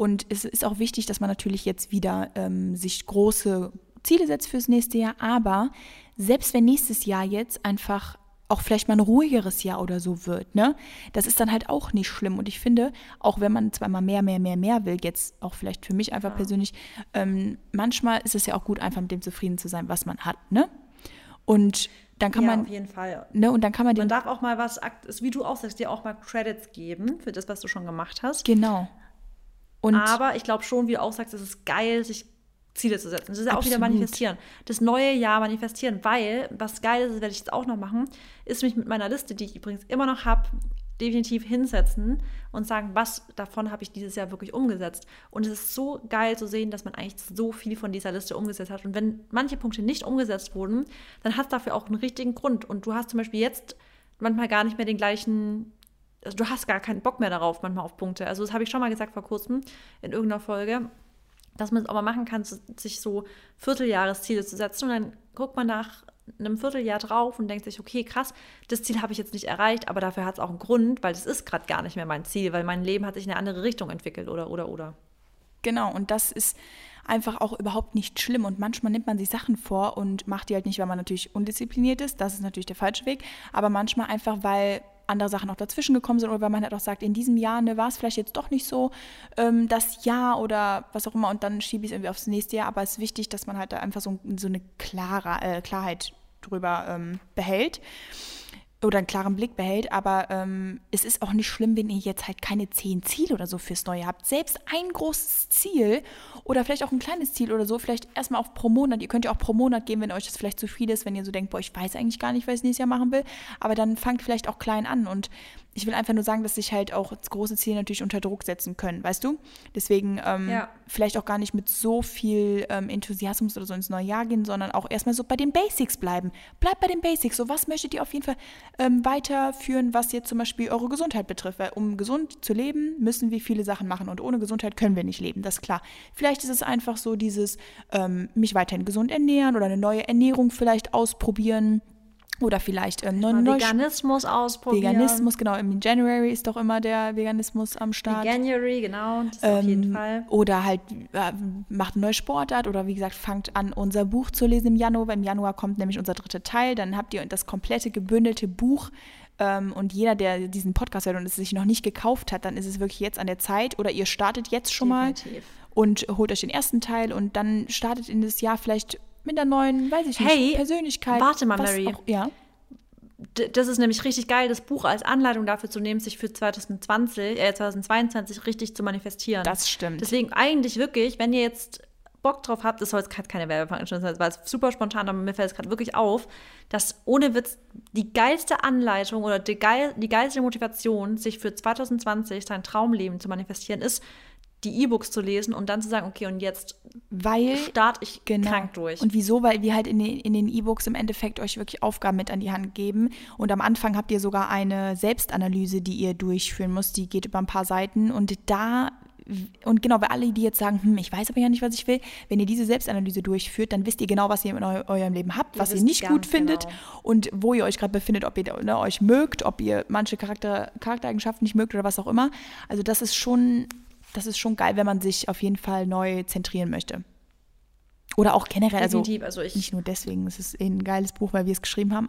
Und es ist auch wichtig, dass man natürlich jetzt wieder ähm, sich große Ziele setzt fürs nächste Jahr. Aber selbst wenn nächstes Jahr jetzt einfach auch vielleicht mal ein ruhigeres Jahr oder so wird, ne? Das ist dann halt auch nicht schlimm. Und ich finde, auch wenn man zweimal mehr, mehr, mehr, mehr will, jetzt auch vielleicht für mich einfach ja. persönlich, ähm, manchmal ist es ja auch gut, einfach mit dem zufrieden zu sein, was man hat, ne? Und dann kann ja, man. auf jeden Fall. Ne, und dann kann man Man darf auch mal was, wie du auch sagst, dir auch mal Credits geben für das, was du schon gemacht hast. Genau. Und Aber ich glaube schon, wie du auch sagst, es ist geil, sich Ziele zu setzen. Das ist ja auch wieder manifestieren. Das neue Jahr manifestieren, weil, was geil ist, das werde ich jetzt auch noch machen, ist mich mit meiner Liste, die ich übrigens immer noch habe, definitiv hinsetzen und sagen, was davon habe ich dieses Jahr wirklich umgesetzt. Und es ist so geil zu sehen, dass man eigentlich so viel von dieser Liste umgesetzt hat. Und wenn manche Punkte nicht umgesetzt wurden, dann hat es dafür auch einen richtigen Grund. Und du hast zum Beispiel jetzt manchmal gar nicht mehr den gleichen, also du hast gar keinen Bock mehr darauf, manchmal auf Punkte. Also das habe ich schon mal gesagt vor kurzem in irgendeiner Folge dass man es auch mal machen kann, sich so Vierteljahresziele zu setzen und dann guckt man nach einem Vierteljahr drauf und denkt sich, okay, krass, das Ziel habe ich jetzt nicht erreicht, aber dafür hat es auch einen Grund, weil das ist gerade gar nicht mehr mein Ziel, weil mein Leben hat sich in eine andere Richtung entwickelt oder, oder, oder. Genau, und das ist einfach auch überhaupt nicht schlimm. Und manchmal nimmt man sich Sachen vor und macht die halt nicht, weil man natürlich undiszipliniert ist. Das ist natürlich der falsche Weg. Aber manchmal einfach, weil andere Sachen noch dazwischen gekommen sind oder weil man halt auch sagt, in diesem Jahr ne, war es vielleicht jetzt doch nicht so ähm, das Jahr oder was auch immer und dann schiebe ich es irgendwie aufs nächste Jahr. Aber es ist wichtig, dass man halt da einfach so, so eine klare, äh, Klarheit drüber ähm, behält oder einen klaren Blick behält, aber ähm, es ist auch nicht schlimm, wenn ihr jetzt halt keine zehn Ziele oder so fürs Neue habt. Selbst ein großes Ziel oder vielleicht auch ein kleines Ziel oder so, vielleicht erstmal auf pro Monat. Ihr könnt ja auch pro Monat gehen, wenn euch das vielleicht zu viel ist, wenn ihr so denkt, boah, ich weiß eigentlich gar nicht, was ich nächstes Jahr machen will. Aber dann fangt vielleicht auch klein an und ich will einfach nur sagen, dass sich halt auch große Ziele natürlich unter Druck setzen können, weißt du? Deswegen ähm, ja. vielleicht auch gar nicht mit so viel ähm, Enthusiasmus oder so ins neue Jahr gehen, sondern auch erstmal so bei den Basics bleiben. Bleibt bei den Basics. So, was möchtet ihr auf jeden Fall ähm, weiterführen, was jetzt zum Beispiel eure Gesundheit betrifft? Weil um gesund zu leben, müssen wir viele Sachen machen und ohne Gesundheit können wir nicht leben, das ist klar. Vielleicht ist es einfach so dieses, ähm, mich weiterhin gesund ernähren oder eine neue Ernährung vielleicht ausprobieren oder vielleicht ähm, Neu Veganismus ausprobieren. Veganismus, genau. Im January ist doch immer der Veganismus am Start. January, genau. Das ähm, auf jeden ähm, Fall. Oder halt äh, macht eine neue Sportart oder wie gesagt, fangt an, unser Buch zu lesen im Januar. Im Januar kommt nämlich unser dritter Teil. Dann habt ihr das komplette gebündelte Buch. Ähm, und jeder, der diesen Podcast hört und es sich noch nicht gekauft hat, dann ist es wirklich jetzt an der Zeit. Oder ihr startet jetzt schon Definitiv. mal und holt euch den ersten Teil und dann startet in das Jahr vielleicht mit einer neuen, weiß ich nicht, hey, Persönlichkeit. Warte mal, Mary. Auch, ja. das ist nämlich richtig geil, das Buch als Anleitung dafür zu nehmen, sich für 2020, äh, 2022 richtig zu manifestieren. Das stimmt. Deswegen eigentlich wirklich, wenn ihr jetzt Bock drauf habt, das soll jetzt keine Werbeveranstaltung sein, weil es super spontan, aber mir fällt es gerade wirklich auf, dass ohne Witz die geilste Anleitung oder die, geil, die geilste Motivation, sich für 2020 sein Traumleben zu manifestieren, ist, die E-Books zu lesen und dann zu sagen, okay, und jetzt weil, starte ich genau. krank durch. Und wieso? Weil wir halt in den, in den E-Books im Endeffekt euch wirklich Aufgaben mit an die Hand geben. Und am Anfang habt ihr sogar eine Selbstanalyse, die ihr durchführen müsst. Die geht über ein paar Seiten. Und da und genau, bei alle, die jetzt sagen, hm, ich weiß aber ja nicht, was ich will, wenn ihr diese Selbstanalyse durchführt, dann wisst ihr genau, was ihr in eu eurem Leben habt, ihr was ihr nicht gut findet genau. und wo ihr euch gerade befindet, ob ihr ne, euch mögt, ob ihr manche Charakter, Charaktereigenschaften nicht mögt oder was auch immer. Also das ist schon, das ist schon geil, wenn man sich auf jeden Fall neu zentrieren möchte. Oder auch generell, also, also nicht nur deswegen, es ist ein geiles Buch, weil wir es geschrieben haben.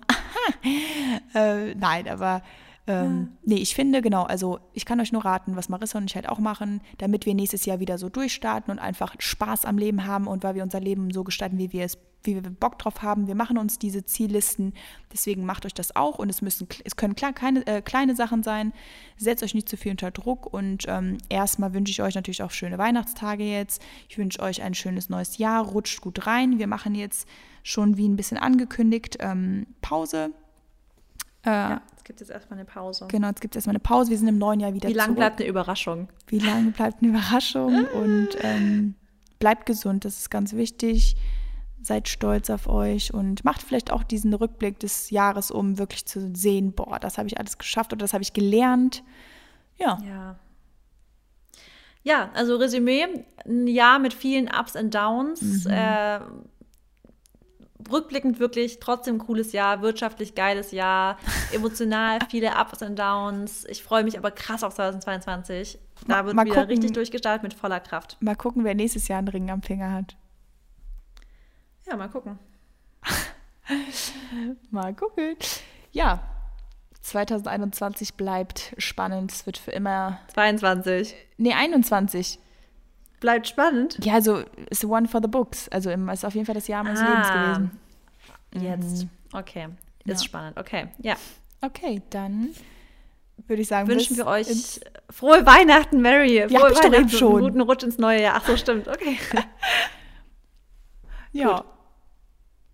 [laughs] äh, nein, aber ähm, ja. Nee, ich finde, genau, also ich kann euch nur raten, was Marissa und ich halt auch machen, damit wir nächstes Jahr wieder so durchstarten und einfach Spaß am Leben haben und weil wir unser Leben so gestalten, wie wir es wie wir Bock drauf haben. Wir machen uns diese Ziellisten, deswegen macht euch das auch und es müssen, es können klar keine, äh, kleine Sachen sein. Setzt euch nicht zu viel unter Druck und ähm, erstmal wünsche ich euch natürlich auch schöne Weihnachtstage jetzt. Ich wünsche euch ein schönes neues Jahr, rutscht gut rein. Wir machen jetzt schon wie ein bisschen angekündigt ähm, Pause. Äh, ja gibt jetzt erstmal eine Pause. Genau, jetzt gibt es erstmal eine Pause. Wir sind im neuen Jahr wieder Wie lange bleibt eine Überraschung? Wie lange bleibt eine Überraschung? [laughs] und ähm, bleibt gesund, das ist ganz wichtig. Seid stolz auf euch und macht vielleicht auch diesen Rückblick des Jahres, um wirklich zu sehen, boah, das habe ich alles geschafft oder das habe ich gelernt. Ja. Ja. Ja, also Resümee, ein Jahr mit vielen Ups und Downs. Mhm. Äh, rückblickend wirklich trotzdem cooles Jahr, wirtschaftlich geiles Jahr, [laughs] emotional viele Ups und Downs. Ich freue mich aber krass auf 2022. Da wird mal wieder gucken, richtig durchgestartet mit voller Kraft. Mal gucken, wer nächstes Jahr einen Ring am Finger hat. Ja, mal gucken. [laughs] mal gucken. Ja, 2021 bleibt spannend. Es wird für immer. 22. Nee, 21 bleibt spannend. Ja, also ist one for the books. Also ist auf jeden Fall das Jahr meines ah, Lebens gewesen. Jetzt. Mhm. Okay. Ist ja. spannend. Okay. Ja. Okay, dann würde ich sagen, wünschen wir euch frohe Weihnachten, Mary. Frohe ja, Weihnachten schon. Einen guten Rutsch ins neue Jahr. Ach so, stimmt. Okay. [laughs] ja. Gut.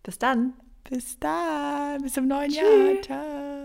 Bis dann. Bis dann. Bis zum neuen Tschüss. Jahr. Ciao.